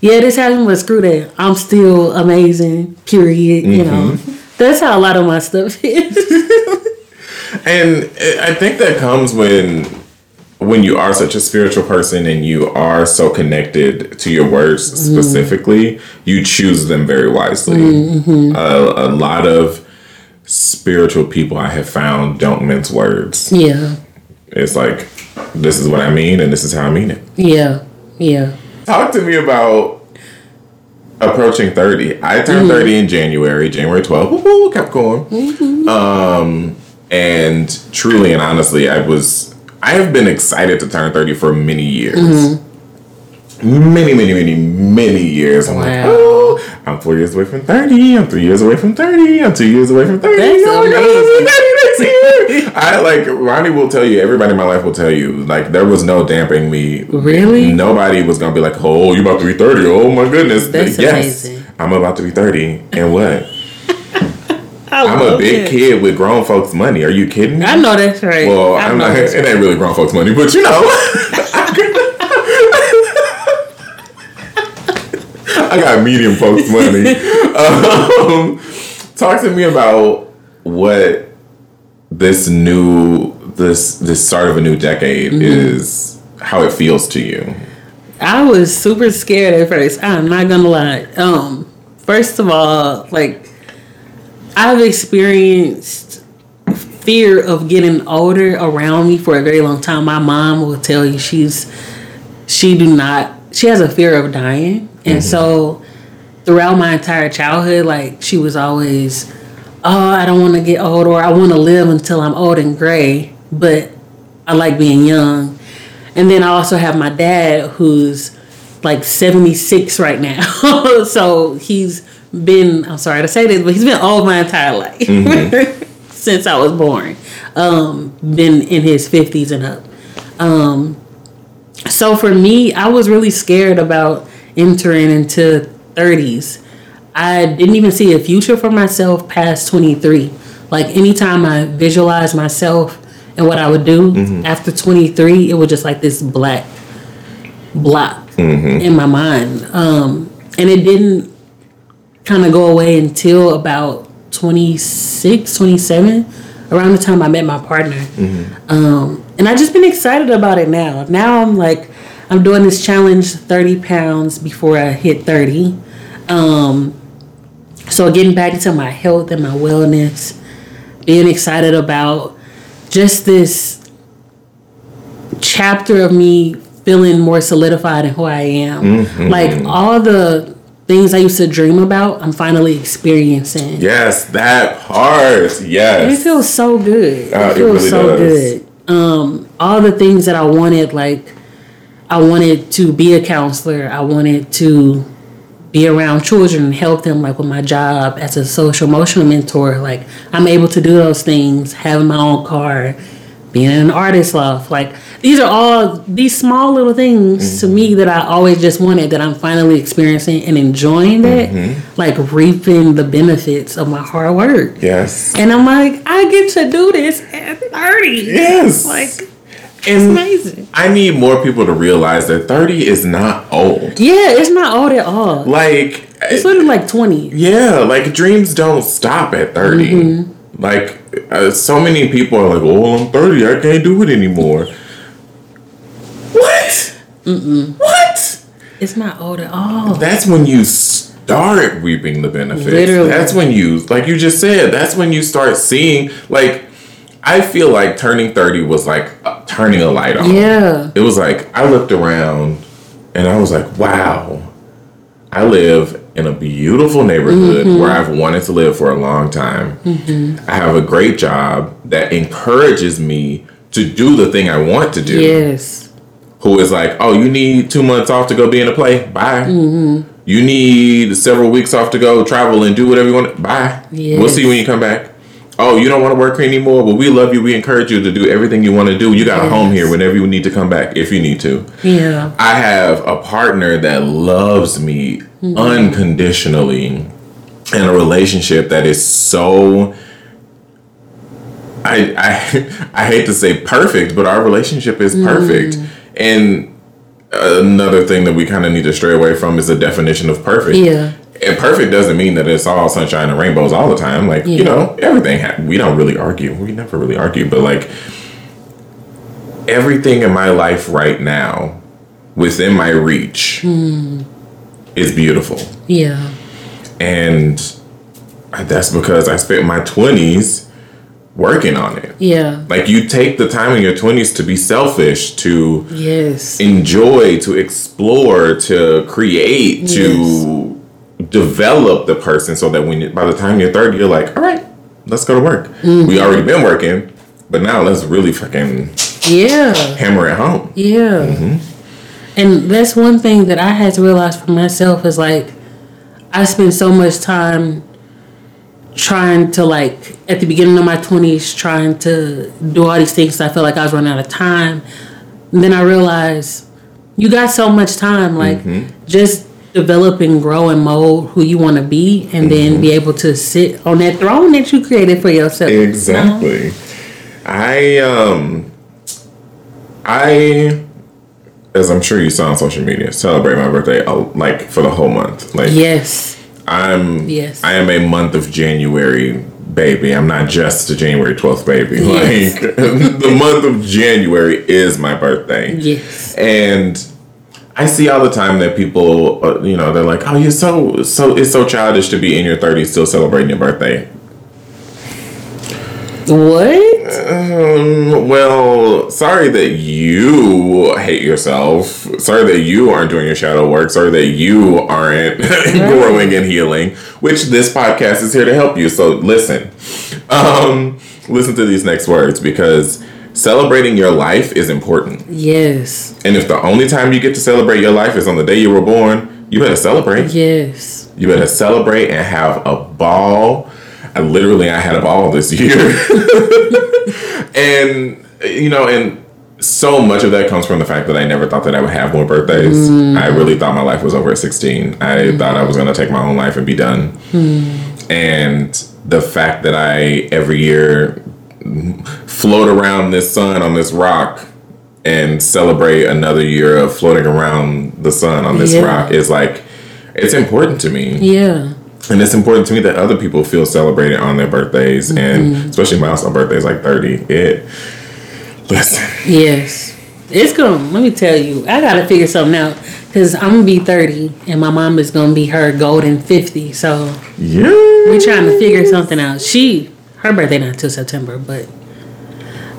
yeah, this happened, but screw that. I'm still amazing. Period. Mm-hmm. You know, mm-hmm. that's how a lot of my stuff is. [laughs] and I think that comes when when you are such a spiritual person and you are so connected to your words mm-hmm. specifically, you choose them very wisely. Mm-hmm. Uh, a lot of spiritual people I have found don't mince words. Yeah. It's like, this is what I mean and this is how I mean it. Yeah. Yeah. Talk to me about approaching 30. I turned mm-hmm. 30 in January, January 12th. Woo-hoo, kept going. Mm-hmm. Um, and truly and honestly, I was I have been excited to turn 30 for many years. Mm-hmm. Many, many, many, many years. I'm wow. like, oh, I'm four years away from 30. I'm three years away from 30. I'm two years away from 30. That's oh amazing. I like Ronnie will tell you, everybody in my life will tell you, like there was no damping me. Really? Nobody was gonna be like, Oh, you about to be 30. Oh my goodness. That's yes. Amazing. I'm about to be 30. And what? I'm a big it. kid with grown folks' money. Are you kidding me? I know that's right. Well, I am not. It ain't really grown folks' money, but you know. [laughs] I got medium folks' money. Um, talk to me about what this new this this start of a new decade mm-hmm. is. How it feels to you. I was super scared at first. I'm not gonna lie. Um, first of all, like I've experienced fear of getting older around me for a very long time. My mom will tell you she's she do not she has a fear of dying. And mm-hmm. so throughout my entire childhood, like she was always, Oh, I don't want to get old or I want to live until I'm old and gray, but I like being young. And then I also have my dad who's like 76 right now. [laughs] so he's been I'm sorry to say this, but he's been old my entire life mm-hmm. [laughs] since I was born. Um, been in his fifties and up. Um, so for me, I was really scared about entering into thirties. I didn't even see a future for myself past twenty three. Like anytime I visualize myself and what I would do mm-hmm. after twenty three, it was just like this black block mm-hmm. in my mind. Um, and it didn't kind of go away until about 26, 27, around the time I met my partner. Mm-hmm. Um, and I've just been excited about it now. Now I'm like, I'm doing this challenge 30 pounds before I hit 30. Um, so getting back into my health and my wellness, being excited about just this chapter of me feeling more solidified in who I am. Mm-hmm. Like all the things I used to dream about, I'm finally experiencing. Yes, that part. Yes. it feels so good. Uh, it feels it really so does. good. Um, all the things that I wanted, like I wanted to be a counselor. I wanted to be around children and help them like with my job as a social emotional mentor like i'm able to do those things having my own car being in an artist loft like these are all these small little things mm-hmm. to me that i always just wanted that i'm finally experiencing and enjoying that mm-hmm. like reaping the benefits of my hard work yes and i'm like i get to do this at 30 yes like and amazing. I need more people to realize that 30 is not old. Yeah, it's not old at all. Like it's literally like 20. Yeah, like dreams don't stop at 30. Mm-hmm. Like uh, so many people are like, "Oh, I'm 30. I can't do it anymore." What? Mm-mm. What? It's not old at all. That's when you start reaping the benefits. Literally. That's when you, like you just said, that's when you start seeing, like, I feel like turning 30 was like uh, turning a light on. Yeah. It was like I looked around and I was like, wow, I live in a beautiful neighborhood mm-hmm. where I've wanted to live for a long time. Mm-hmm. I have a great job that encourages me to do the thing I want to do. Yes. Who is like, oh, you need two months off to go be in a play? Bye. Mm-hmm. You need several weeks off to go travel and do whatever you want. Bye. Yes. We'll see you when you come back oh, you don't want to work here anymore? Well, we love you. We encourage you to do everything you want to do. You got yes. a home here whenever you need to come back if you need to. Yeah. I have a partner that loves me mm-hmm. unconditionally in a relationship that is so. I, I [laughs] I hate to say perfect, but our relationship is perfect. Mm. And another thing that we kind of need to stray away from is the definition of perfect. Yeah and perfect doesn't mean that it's all sunshine and rainbows all the time. Like yeah. you know, everything. Ha- we don't really argue. We never really argue, but like everything in my life right now, within my reach, hmm. is beautiful. Yeah, and that's because I spent my twenties working on it. Yeah. Like you take the time in your 20s to be selfish, to yes, enjoy, to explore, to create, yes. to develop the person so that when you, by the time you're 30 you're like all right let's go to work mm-hmm. we already been working but now let's really fucking yeah hammer it home yeah mm-hmm. and that's one thing that i had to realize for myself is like i spend so much time trying to like at the beginning of my 20s trying to do all these things i felt like i was running out of time. And then i realized you got so much time like mm-hmm. just develop and grow and mold who you want to be and mm-hmm. then be able to sit on that throne that you created for yourself. Exactly. I um i as i'm sure you saw on social media celebrate my birthday uh, like for the whole month. Like yes i'm yes i am a month of january baby. I'm not just a January 12th baby. Yes. Like [laughs] the month of January is my birthday. Yes. And I see all the time that people, uh, you know, they're like, "Oh, you're so so it's so childish to be in your 30s still celebrating your birthday." What? Um, well, sorry that you hate yourself. Sorry that you aren't doing your shadow work. Sorry that you aren't [laughs] growing and healing. Which this podcast is here to help you. So listen, um, listen to these next words because celebrating your life is important. Yes. And if the only time you get to celebrate your life is on the day you were born, you better celebrate. Yes. You better celebrate and have a ball. I literally I had a ball this year. [laughs] and you know, and so much of that comes from the fact that I never thought that I would have more birthdays. Mm. I really thought my life was over at 16. I mm. thought I was going to take my own life and be done. Mm. And the fact that I every year float around this sun on this rock and celebrate another year of floating around the sun on this yeah. rock is like it's important to me. Yeah. And it's important to me that other people feel celebrated on their birthdays mm-hmm. and especially milestone birthdays like 30. It listen. Yes. It's gonna let me tell you, I gotta figure something out. Cause I'm gonna be 30 and my mom is gonna be her golden 50. So yeah. We're trying to figure something out. She her birthday not till September, but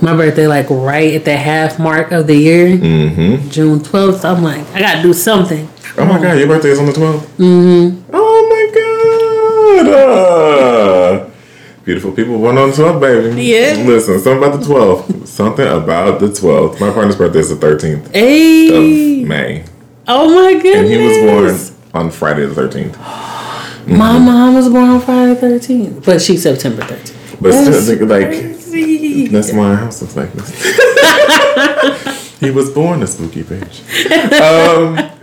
my birthday like right at the half mark of the year, mm-hmm. June twelfth. I'm like, I gotta do something. Oh my god, your birthday is on the 12th Mm-hmm. Oh my god. Uh, beautiful people born on the 12th, baby. Yeah. Listen, something about the 12th. something about the 12th. My partner's birthday is the 13th hey. of May. Oh my goodness. And he was born on Friday the 13th. [gasps] My mom was born on Friday the 13th, but she's September 13th. But That's still, like, crazy. that's why our house looks like this. [laughs] he was born a spooky bitch. [laughs] Um,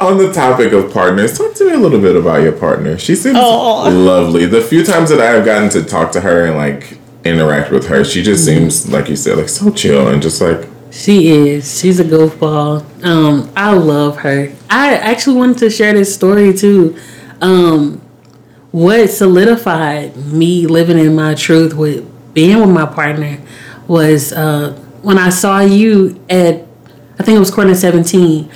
on the topic of partners, talk to me a little bit about your partner. She seems Oh. lovely. The few times that I have gotten to talk to her and like interact with her, she just seems like you said, like so chill and just like She is. She's a goofball. Um, I love her. I actually wanted to share this story too. Um, what solidified me living in my truth with being with my partner was uh, when I saw you at, I think it was Corner 17.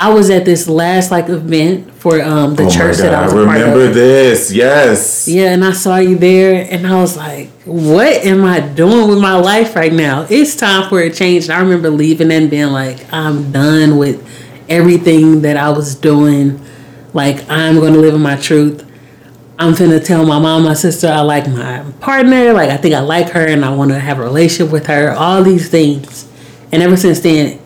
I was at this last like event for um, the Oh church that I was I remember this. Yes. Yeah, and I saw you there, and I was like, "What am I doing with my life right now? It's time for a change." And I remember leaving and being like, "I'm done with everything that I was doing. Like, I'm going to live in my truth. I'm finna tell my mom, my sister, I like my partner. Like, I think I like her, and I want to have a relationship with her. All these things." And ever since then,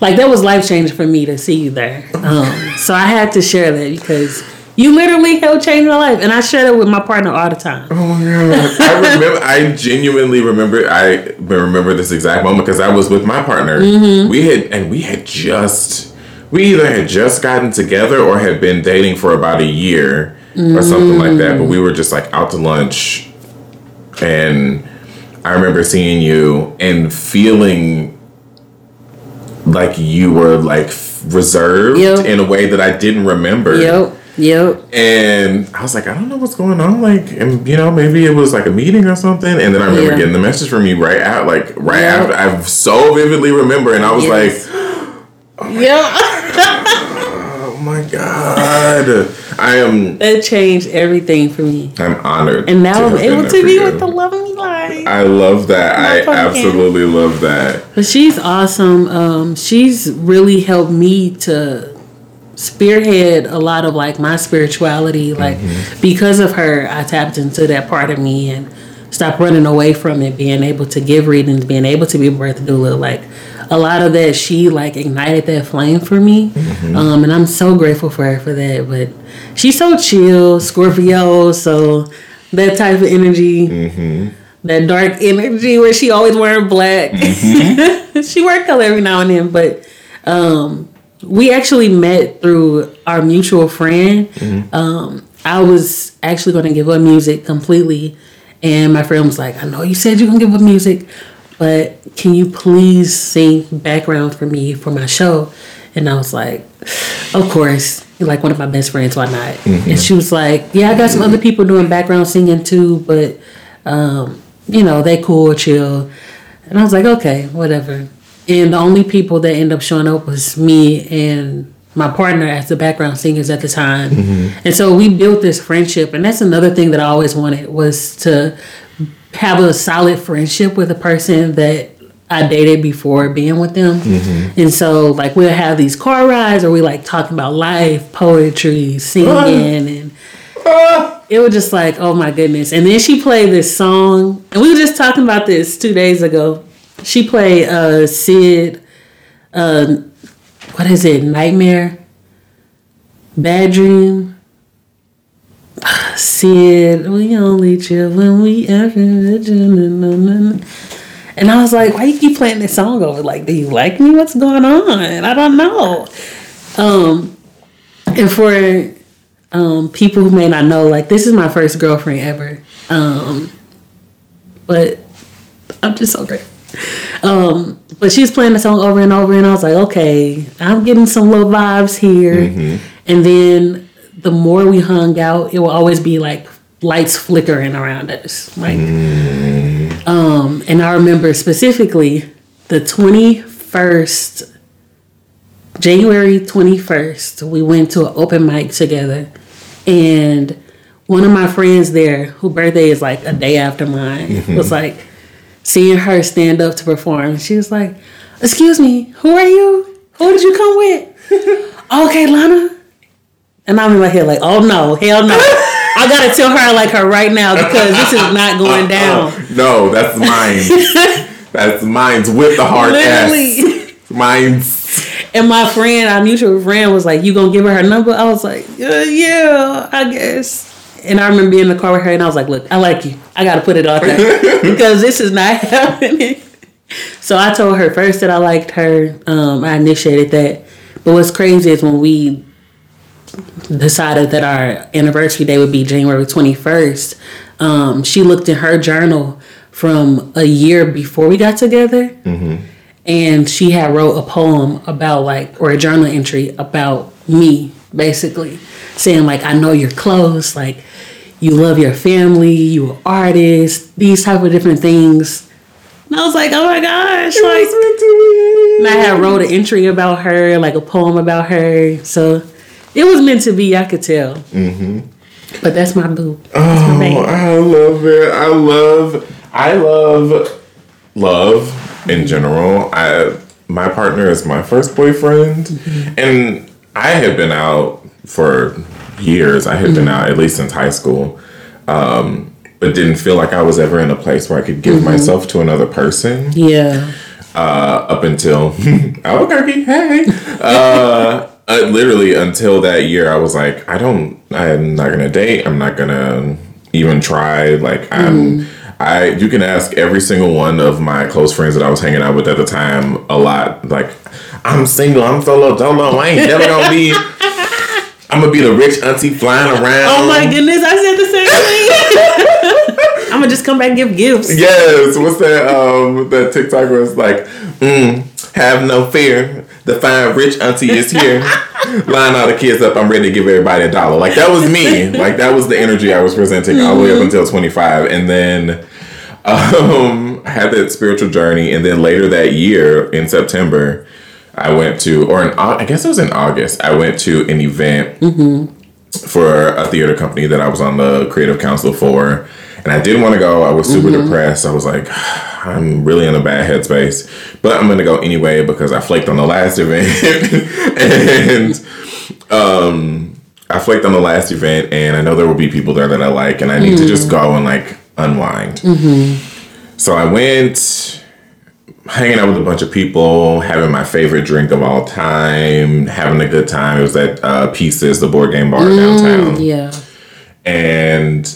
like that was life changing for me to see you there. Um, so I had to share that because you literally helped change my life, and I share that with my partner all the time. Oh my god! I remember. I genuinely remember. I remember this exact moment because I was with my partner. Mm-hmm. We had and we had just we either had just gotten together or had been dating for about a year or something like that. But we were just like out to lunch, and I remember seeing you and feeling like you were like reserved Yep. in a way that I didn't remember. Yep, yep. And I was like, I don't know what's going on. Like, and you know, maybe it was like a meeting or something. And then I remember Yeah. getting the message from you right out, like right Yeah. after. I so vividly remember, and I was Yes. like, [gasps] Yep. Oh [laughs] oh my god, I am. that changed everything for me. I'm honored. And now I'm able to be with the love of my life. I love that. I pumpkin. absolutely love that. But she's awesome. Um, she's really helped me to spearhead a lot of like my spirituality. Like because of her, I tapped into that part of me and stopped running away from it. Being able to give readings, being able to be a birth doula, like a lot of that, she like ignited that flame for me. Um, and I'm so grateful for her for that. But she's so chill, Scorpio, so that type of energy that dark energy where she always wearing black. [laughs] she wear color every now and then, but um, we actually met through our mutual friend. Um, I was actually going to give up music completely, and my friend was like, "I know you said you're gonna give up music, but can you please sing background for me for my show?" And I was like, "Of course." You're like one of my best friends, why not? And she was like, "Yeah, I got some other people doing background singing too, but." um, you know, they cool, chill. And I was like, okay, whatever. And the only people that end up showing up was me and my partner as the background singers at the time. And so we built this friendship. And that's another thing that I always wanted was to have a solid friendship with a person that I dated before being with them. And so like we'll have these car rides or we like talking about life, poetry, singing and it was just like, oh my goodness. And then she played this song, and we were just talking about this two days ago. She played uh Syd, uh, what is it, Nightmare, Bad Dream. Syd, we only chill when we ever. And I was like, why you keep playing this song over? Like, do you like me? What's going on? I don't know. Um, and for um, people who may not know, like this is my first girlfriend ever. Um, but I'm just so grateful. Um, but she was playing the song over and over, and I was like, okay, I'm getting some little vibes here. And then the more we hung out, it will always be like lights flickering around us, like. Um, and I remember specifically the 21st, January 21st, we went to an open mic together. And one of my friends there, whose birthday is like a day after mine, was like seeing her stand up to perform. She was like, Excuse me, who are you? Who did you come with? [laughs] okay, Lana. And I'm in my head like, Oh no, hell no. [laughs] I gotta tell her I like her right now because this is not going down. No, that's mine. [laughs] that's mine's with the hard Literally. Mine's. and my friend, our mutual friend, was like, "You gonna give her her number?" I was like, "Yeah, yeah, I guess." And I remember being in the car with her, and I was like, "Look, I like you. I gotta put it out there [laughs] because this is not happening." So I told her first that I liked her. Um, I initiated that. But what's crazy is when we decided that our anniversary day would be January 21st, um, she looked in her journal from a year before we got together. Mm-hmm. And she had wrote a poem about like, or a journal entry about me, basically saying like, I know you're close, like you love your family, you are artist, these type of different things. And I was like, oh my gosh, like, and I had wrote an entry about her, like a poem about her. So it was meant to be, I could tell. Mm-hmm. But that's my boo. That's my Oh, baby. I love it. I love, I love, love in general. I my partner is my first boyfriend, and I had been out for years. I had been out at least since high school, um, but didn't feel like I was ever in a place where I could give myself to another person. Yeah. uh, up until [laughs] Albuquerque. Hey, uh, uh, literally until that year, I was like, I don't, I'm not gonna date. I'm not gonna even try. Like, I'm. I you can ask every single one of my close friends that I was hanging out with at the time a lot. Like, I'm single. I'm solo dolo. I ain't never gonna be. [laughs] I'm gonna be the rich auntie flying around. Oh my goodness, I said the same thing. [laughs] I'm gonna just come back and give gifts. Yes, what's that? Um, that TikTok was like, mm, "Have no fear, the fine rich auntie is here." Line all the kids up. I'm ready to give everybody a dollar. Like that was me. Like that was the energy I was presenting all the way up until 25, and then um, I had that spiritual journey, and then later that year in September, I went to, or in I guess it was in August, I went to an event for a theater company that I was on the creative council for. And I didn't want to go. I was super depressed. I was like, [sighs] I'm really in a bad headspace. But I'm going to go anyway because I flaked on the last [laughs] event. and um, I flaked on the last event. And I know there will be people there that I like. And I need to just go and like unwind. So I went hanging out with a bunch of people, having my favorite drink of all time, having a good time. It was at uh, Pieces, the board game bar downtown Yeah. and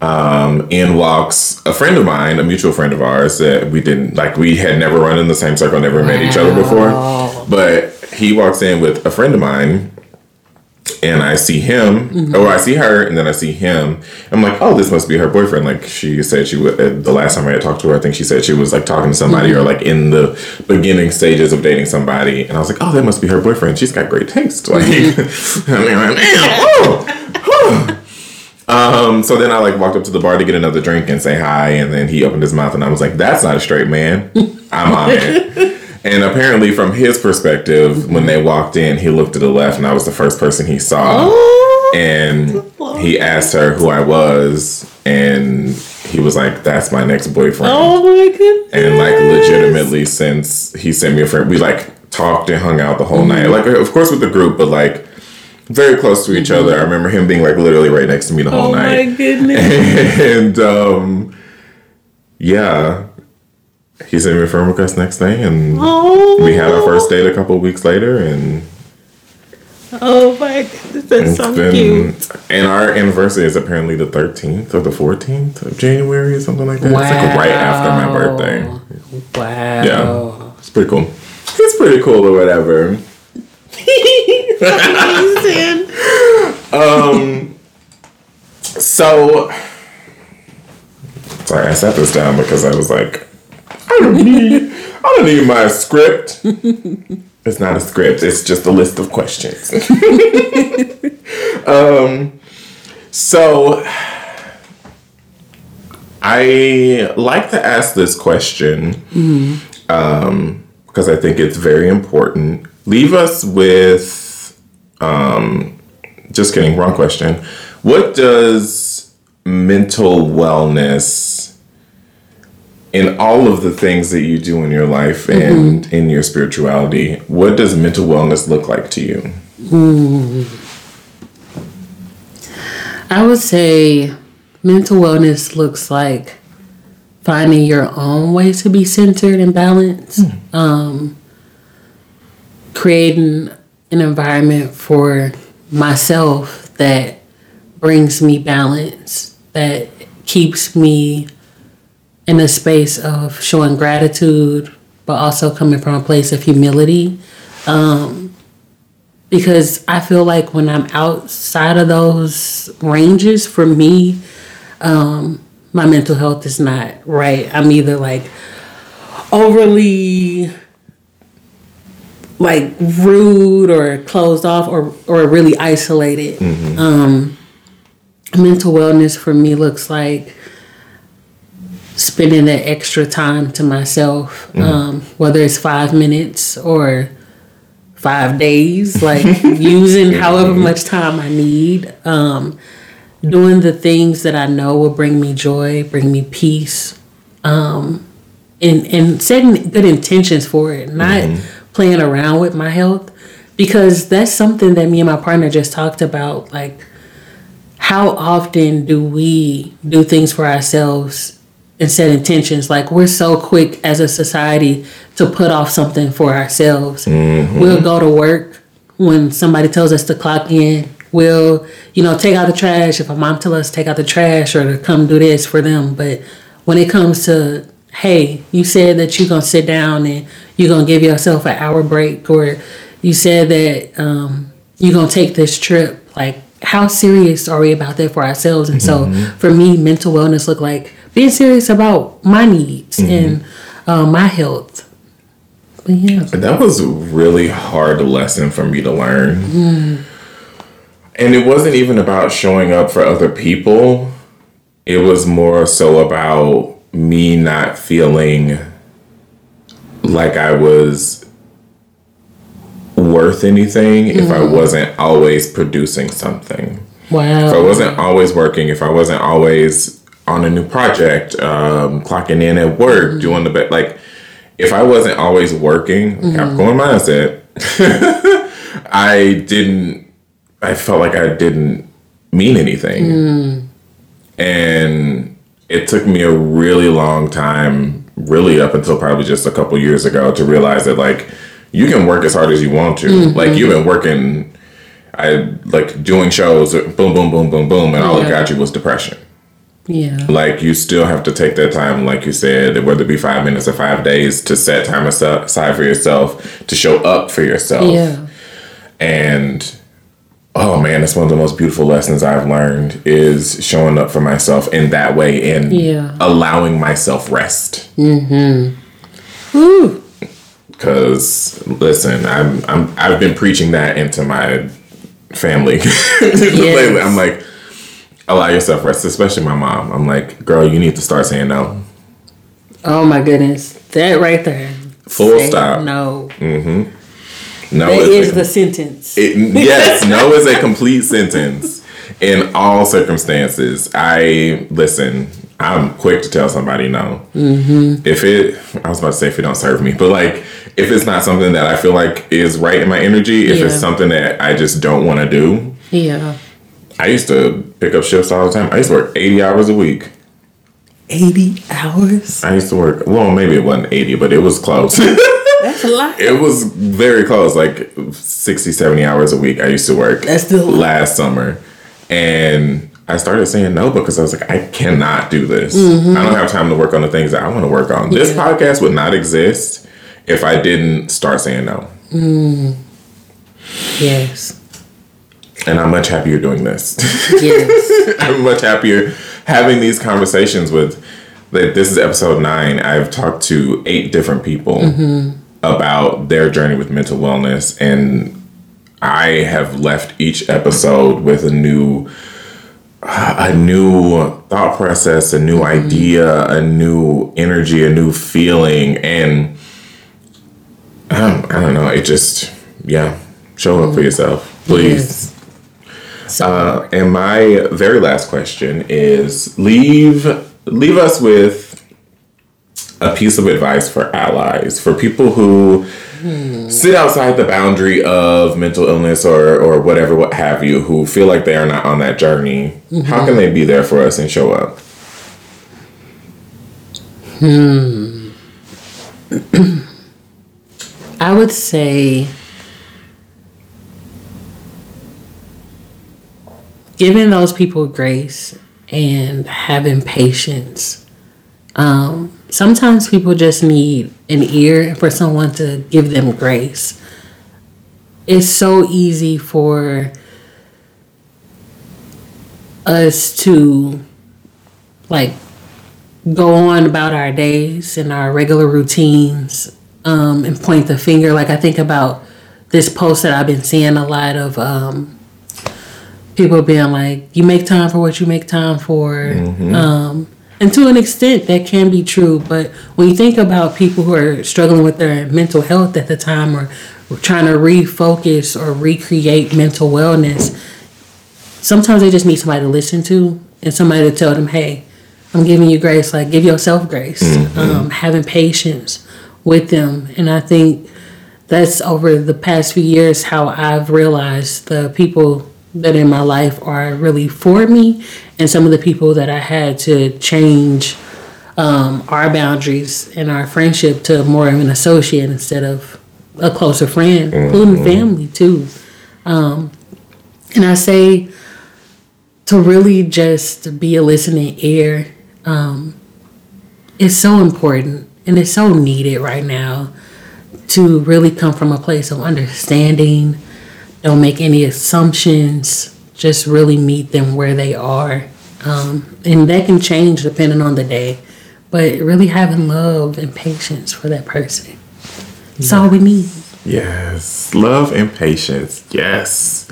um, in walks a friend of mine, a mutual friend of ours that we didn't like. We had never run in the same circle, never met each other before. But he walks in with a friend of mine, and I see him, or I see her, and then I see him. I'm like, oh, this must be her boyfriend. Like she said, she would. Uh, the last time I had talked to her, I think she said she was like talking to somebody or like in the beginning stages of dating somebody, and I was like, oh, that must be her boyfriend. She's got great taste. Like, [laughs] I mean, like, oh. Um, so then I like walked up to the bar to get another drink and say hi, and then he opened his mouth and I was like, "That's not a straight man." I'm on it. [laughs] And apparently, from his perspective, when they walked in, he looked to the left, and I was the first person he saw. Oh. And he asked her who I was, and he was like, "That's my next boyfriend." Oh my goodness. and like legitimately since he sent me a friend we like talked and hung out the whole night like of course with the group but like very close to each other i remember him being like literally right next to me the whole night. Oh my goodness. [laughs] and um yeah he sent me a friend request next day and Oh. we had our first date a couple of weeks later and Oh my goodness, that's so been cute. and our anniversary is apparently the 13th or the 14th of january or something like that it's like right after my birthday Wow. Yeah. It's pretty cool. It's pretty cool or whatever. Um so sorry, I sat this down because I was like, I don't need I don't need my script. It's not a script, it's just a list of questions. [laughs] um so I like to ask this question because I think it's very important. Leave us with, um, just kidding, wrong question. What does mental wellness in all of the things that you do in your life and in your spirituality, what does mental wellness look like to you? I would say mental wellness looks like finding your own way to be centered and balanced. Um, creating an environment for myself that brings me balance, that keeps me in a space of showing gratitude, but also coming from a place of humility. Um, because I feel like when I'm outside of those ranges, for me, um, my mental health is not right. I'm either like overly like rude or closed off or or really isolated. Mm-hmm. Um, mental wellness for me looks like spending that extra time to myself, Mm-hmm. um, whether it's five minutes or five days, like [laughs] using however much time I need, um, doing the things that I know will bring me joy, bring me peace, um, and and setting good intentions for it, not playing around with my health, because that's something that me and my partner just talked about, like how often do we do things for ourselves and set intentions? Like we're so quick as a society to put off something for ourselves. Mm-hmm. We'll go to work when somebody tells us to clock in. We'll, you know, take out the trash if a mom tells us take out the trash or to come do this for them. But when it comes to, hey, you said that you're gonna sit down and you're gonna give yourself an hour break, or you said that um, you're gonna take this trip, like how serious are we about that for ourselves? And so for me, mental wellness look like being serious about my needs and uh, my health. But yeah, That was a really hard lesson for me to learn. And it wasn't even about showing up for other people. It was more so about me not feeling like I was worth anything if I mm-hmm. wasn't always producing something. Wow. If I wasn't always working, if I wasn't always on a new project, um, clocking in at work, mm-hmm. doing the best, like if I wasn't always working, Capricorn mm-hmm. mindset, [laughs] I didn't, I felt like I didn't mean anything. Mm. And it took me a really long time, really up until probably just a couple years ago, to realize that like you can work as hard as you want to. Mm-hmm. Like you've been working I like doing shows, boom, boom, boom, boom, boom, and all it got you was depression. Yeah. Like you still have to take that time, like you said, whether it be five minutes or five days, to set time aside for yourself, to show up for yourself. Yeah. And oh man, it's one of the most beautiful lessons I've learned is showing up for myself in that way and Yeah. allowing myself rest. Mm-hmm. Woo. Cause listen, I'm I'm I've been preaching that into my family [laughs] lately. I'm like, allow yourself rest, especially my mom. I'm like, girl, you need to start saying no. Oh my goodness. That right there. Full Say stop. No. Mm-hmm. No That is is a- the sentence. It, yes, [laughs] no is a complete sentence in all circumstances. I listen. I'm quick to tell somebody no. Mm-hmm. If it, I was about to say if it don't serve me, but like if it's not something that I feel like is right in my energy, if it's something that I just don't want to do, yeah. I used to pick up shifts all the time. I used to work 80 hours a week. 80 hours? I used to work, well, maybe it wasn't 80, but it was close. [laughs] That's a lot. it was very close, like 60, 70 hours a week I used to work. That's still last summer. And I started saying no because I was like, I cannot do this. Mm-hmm. I don't have time to work on the things that I want to work on. This podcast would not exist if I didn't start saying no. Yes. And I'm much happier doing this. Yes. [laughs] I'm much happier having these conversations with like this is episode nine. I've talked to eight different people about their journey with mental wellness and I have left each episode with a new a new thought process, a new idea, a new energy, a new feeling and um, I don't know, it just yeah, show up for yourself, please. Yes. Uh, and my very last question is leave leave us with a piece of advice for allies, for people who sit outside the boundary of mental illness or, or whatever, what have you, who feel like they are not on that journey? Mm-hmm. How can they be there for us and show up? Hmm. [clears throat] I would say giving those people grace and having patience. Um, sometimes people just need an ear for someone to give them grace. It's so easy for us to like go on about our days and our regular routines um, and point the finger. Like I think about this post that I've been seeing a lot of um, people being like, "You make time for what you make time for," mm-hmm. um, and to an extent that can be true. But when you think about people who are struggling with their mental health at the time or trying to refocus or recreate mental wellness, sometimes they just need somebody to listen to and somebody to tell them, "Hey." I'm giving you grace, like give yourself grace, mm-hmm. um, having patience with them. And I think that's over the past few years how I've realized the people that in my life are really for me and some of the people that I had to change um, our boundaries and our friendship to more of an associate instead of a closer friend, mm-hmm. including family too. Um, and I say to really just be a listening ear um, is so important and it's so needed right now to really come from a place of understanding. Don't make any assumptions. Just really meet them where they are. Um, and that can change depending on the day. But really having love and patience for that person. That's yeah. all we need. Yes. Love and patience. Yes.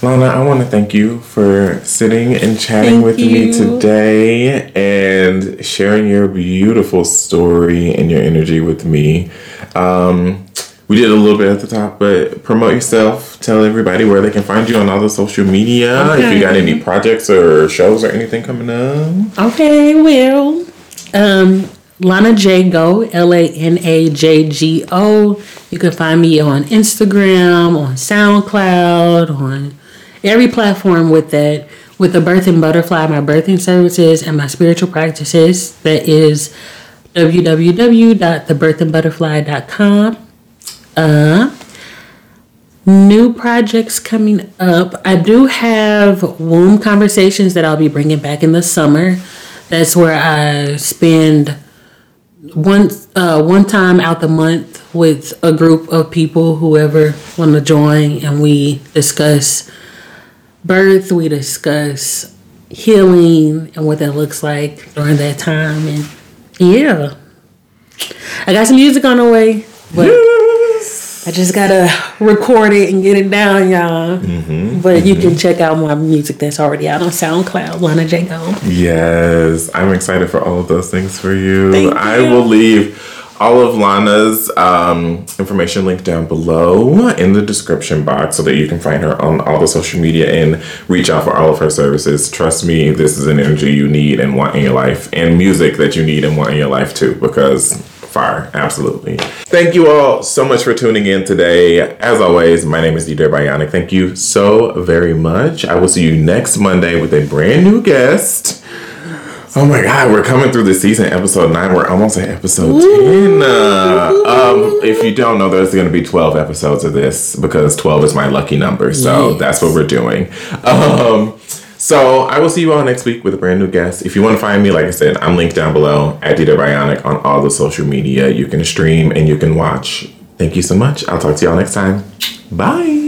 Lana, I want to thank you for sitting and chatting thank with you. me today and sharing your beautiful story and your energy with me. Um, we did a little bit at the top, but promote yourself. Tell everybody where they can find you on all the social media. Okay. If you got any projects or shows or anything coming up. Okay, well, um, Lana J Go, L A N A J G O. You can find me on Instagram, on SoundCloud, on every platform with that with the birthing butterfly my birthing services and my spiritual practices that is www.thebirthingbutterfly.com uh new projects coming up i do have womb conversations that i'll be bringing back in the summer that's where i spend one uh, one time out the month with a group of people whoever want to join and we discuss birth, we discuss healing and what that looks like during that time. And yeah, I got some music on the way, but. I just gotta record it and get it down, y'all. Mm-hmm, but mm-hmm. you can check out my music that's already out on SoundCloud, Lana J. Go. Yes, I'm excited for all of those things for you. you. I will leave all of Lana's um, information linked down below in the description box so that you can find her on all the social media and reach out for all of her services. Trust me, this is an energy you need and want in your life, and music that you need and want in your life too, because fire, absolutely. Thank you all so much for tuning in today. As always, my name is Dieter Bionic. Thank you so very much. I will see you next Monday with a brand new guest. Oh my God, we're coming through the season, episode nine. We're almost at episode Ooh. ten. Uh, um, if you don't know, there's going to be twelve episodes of this because twelve is my lucky number. So yes. that's what we're doing. Um, so I will see you all next week with a brand new guest. If you want to find me, like I said, I'm linked down below at Dita Bionic on all the social media. You can stream and you can watch. Thank you so much. I'll talk to y'all next time. Bye.